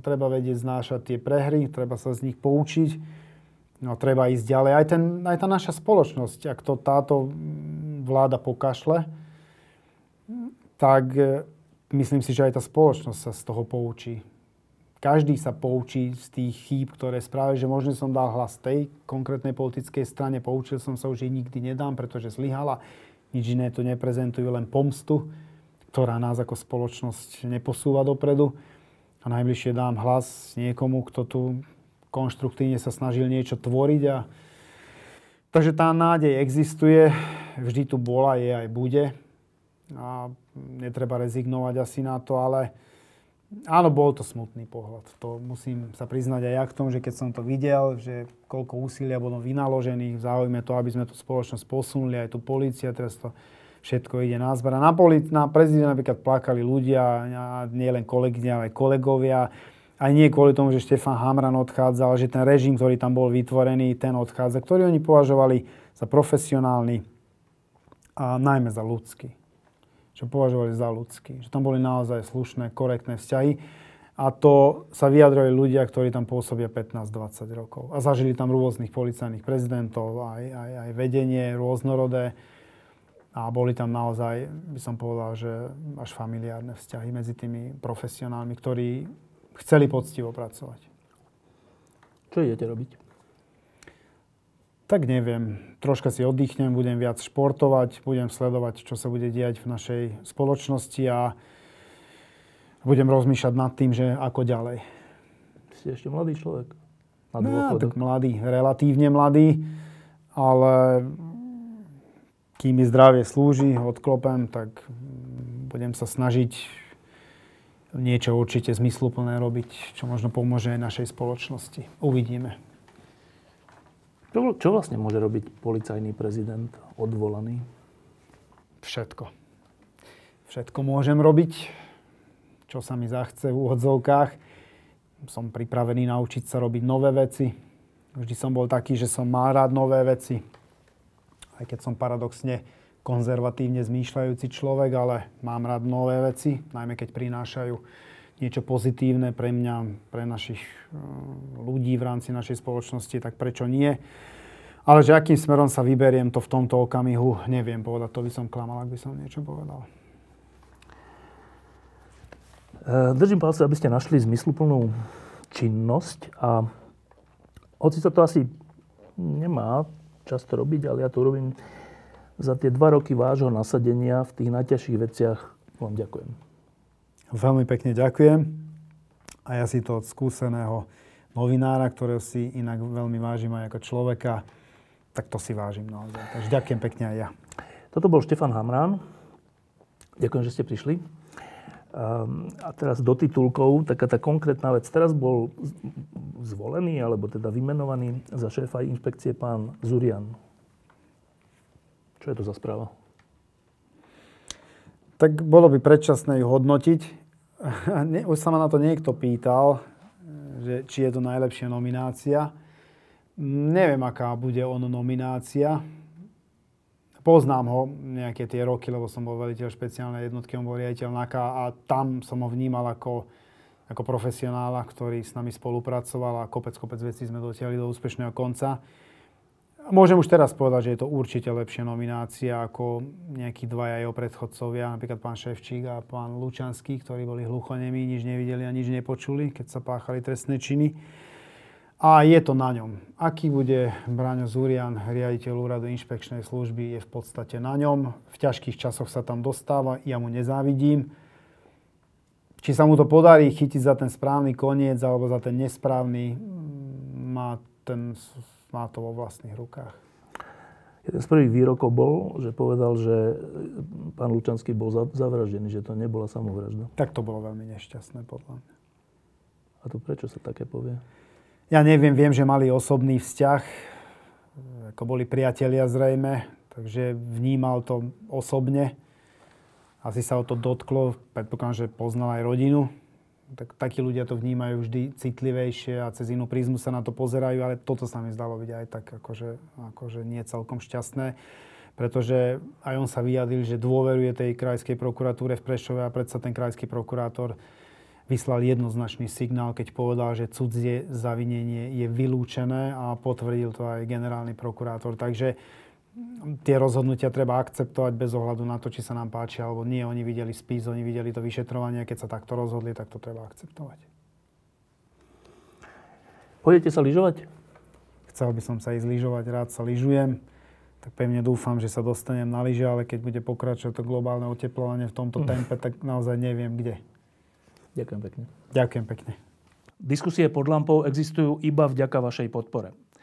Treba vedieť znášať tie prehry, treba sa z nich poučiť, no treba ísť ďalej. Aj, ten, aj tá naša spoločnosť, ak to táto vláda pokašle, tak myslím si, že aj tá spoločnosť sa z toho poučí. Každý sa poučí z tých chýb, ktoré spravil, že možno som dal hlas tej konkrétnej politickej strane, poučil som sa už jej nikdy nedám, pretože zlyhala. Nič iné tu neprezentujú, len pomstu, ktorá nás ako spoločnosť neposúva dopredu. A najbližšie dám hlas niekomu, kto tu konštruktívne sa snažil niečo tvoriť. A... Takže tá nádej existuje, vždy tu bola, je aj bude. A netreba rezignovať asi na to, ale áno, bol to smutný pohľad. To musím sa priznať aj ja k tomu, že keď som to videl, že koľko úsilia bolo vynaložených v záujme to, aby sme tú spoločnosť posunuli, aj tu polícia, teraz to všetko ide na zbera. Na, poli- na prezident napríklad plakali ľudia, a nie len kolegyne, ale aj kolegovia. Aj nie kvôli tomu, že Štefan Hamran odchádzal, že ten režim, ktorý tam bol vytvorený, ten odchádza, ktorý oni považovali za profesionálny a najmä za ľudský čo považovali za ľudský. Že tam boli naozaj slušné, korektné vzťahy. A to sa vyjadrovali ľudia, ktorí tam pôsobia 15-20 rokov. A zažili tam rôznych policajných prezidentov, aj, aj, aj vedenie rôznorodé. A boli tam naozaj, by som povedal, že až familiárne vzťahy medzi tými profesionálmi, ktorí chceli poctivo pracovať. Čo idete robiť? Tak neviem. Troška si oddychnem, budem viac športovať, budem sledovať, čo sa bude diať v našej spoločnosti a budem rozmýšľať nad tým, že ako ďalej. Ste ešte mladý človek. Na No, tak mladý, relatívne mladý, ale kým mi zdravie slúži, odklopem, tak budem sa snažiť niečo určite zmysluplné robiť, čo možno pomôže aj našej spoločnosti. Uvidíme. Čo, čo vlastne môže robiť policajný prezident odvolaný? Všetko. Všetko môžem robiť, čo sa mi zachce v úvodzovkách. Som pripravený naučiť sa robiť nové veci. Vždy som bol taký, že som mal rád nové veci. Aj keď som paradoxne konzervatívne zmýšľajúci človek, ale mám rád nové veci, najmä keď prinášajú niečo pozitívne pre mňa, pre našich eh, ľudí v rámci našej spoločnosti, tak prečo nie? Ale že akým smerom sa vyberiem, to v tomto okamihu neviem povedať. To by som klamal, ak by som niečo povedal. E, Držím palce, aby ste našli zmysluplnú činnosť a hoci sa to asi nemá často robiť, ale ja to robím za tie dva roky vášho nasadenia v tých najťažších veciach vám ďakujem. Veľmi pekne ďakujem. A ja si to od skúseného novinára, ktorého si inak veľmi vážim aj ako človeka, tak to si vážim naozaj. Takže ďakujem pekne aj ja. Toto bol Štefan Hamrán. Ďakujem, že ste prišli. Um, A teraz do titulkov, taká tá konkrétna vec. Teraz bol zvolený, alebo teda vymenovaný za šéfa inšpekcie pán Zurian. Čo je to za správa? Tak bolo by predčasné ju hodnotiť. Ne- Už sa ma na to niekto pýtal, že či je to najlepšia nominácia. Neviem, aká bude ono nominácia. Poznám ho nejaké tie roky, lebo som bol veliteľ špeciálnej jednotky, on bol riaditeľ NAKA a tam som ho vnímal ako, ako profesionála, ktorý s nami spolupracoval a kopec, kopec vecí sme dotiahli do úspešného konca. Môžem už teraz povedať, že je to určite lepšia nominácia ako nejakí dvaja jeho predchodcovia, napríklad pán Ševčík a pán Lučanský, ktorí boli hluchonemí, nič nevideli a nič nepočuli, keď sa páchali trestné činy. A je to na ňom. Aký bude Braňo Zurian, riaditeľ úradu inšpekčnej služby, je v podstate na ňom. V ťažkých časoch sa tam dostáva, ja mu nezávidím. Či sa mu to podarí chytiť za ten správny koniec alebo za ten nesprávny, má, ten, má to vo vlastných rukách. Jeden z prvých výrokov bol, že povedal, že pán Lučanský bol za- zavraždený, že to nebola samovražda. Tak to bolo veľmi nešťastné podľa mňa. A to prečo sa také povie? Ja neviem, viem, že mali osobný vzťah, ako boli priatelia zrejme, takže vnímal to osobne. Asi sa o to dotklo, predpokladám, že poznal aj rodinu Tak, takí ľudia to vnímajú vždy citlivejšie a cez inú prízmu sa na to pozerajú, ale toto sa mi zdalo byť aj tak akože, akože nie celkom šťastné. Pretože aj on sa vyjadril, že dôveruje tej krajskej prokuratúre v Prešove a predsa ten krajský prokurátor vyslal jednoznačný signál, keď povedal, že cudzie zavinenie je vylúčené a potvrdil to aj generálny prokurátor. Takže tie rozhodnutia treba akceptovať bez ohľadu na to, či sa nám páči alebo nie. Oni videli spis, oni videli to vyšetrovanie, keď sa takto rozhodli, tak to treba akceptovať. Pôjdete sa lyžovať? Chcel by som sa ísť lyžovať, rád sa lyžujem. Tak pevne dúfam, že sa dostanem na lyže, ale keď bude pokračovať to globálne oteplovanie v tomto tempe, tak naozaj neviem kde. Ďakujem pekne. Ďakujem pekne. Diskusie pod lampou existujú iba vďaka vašej podpore.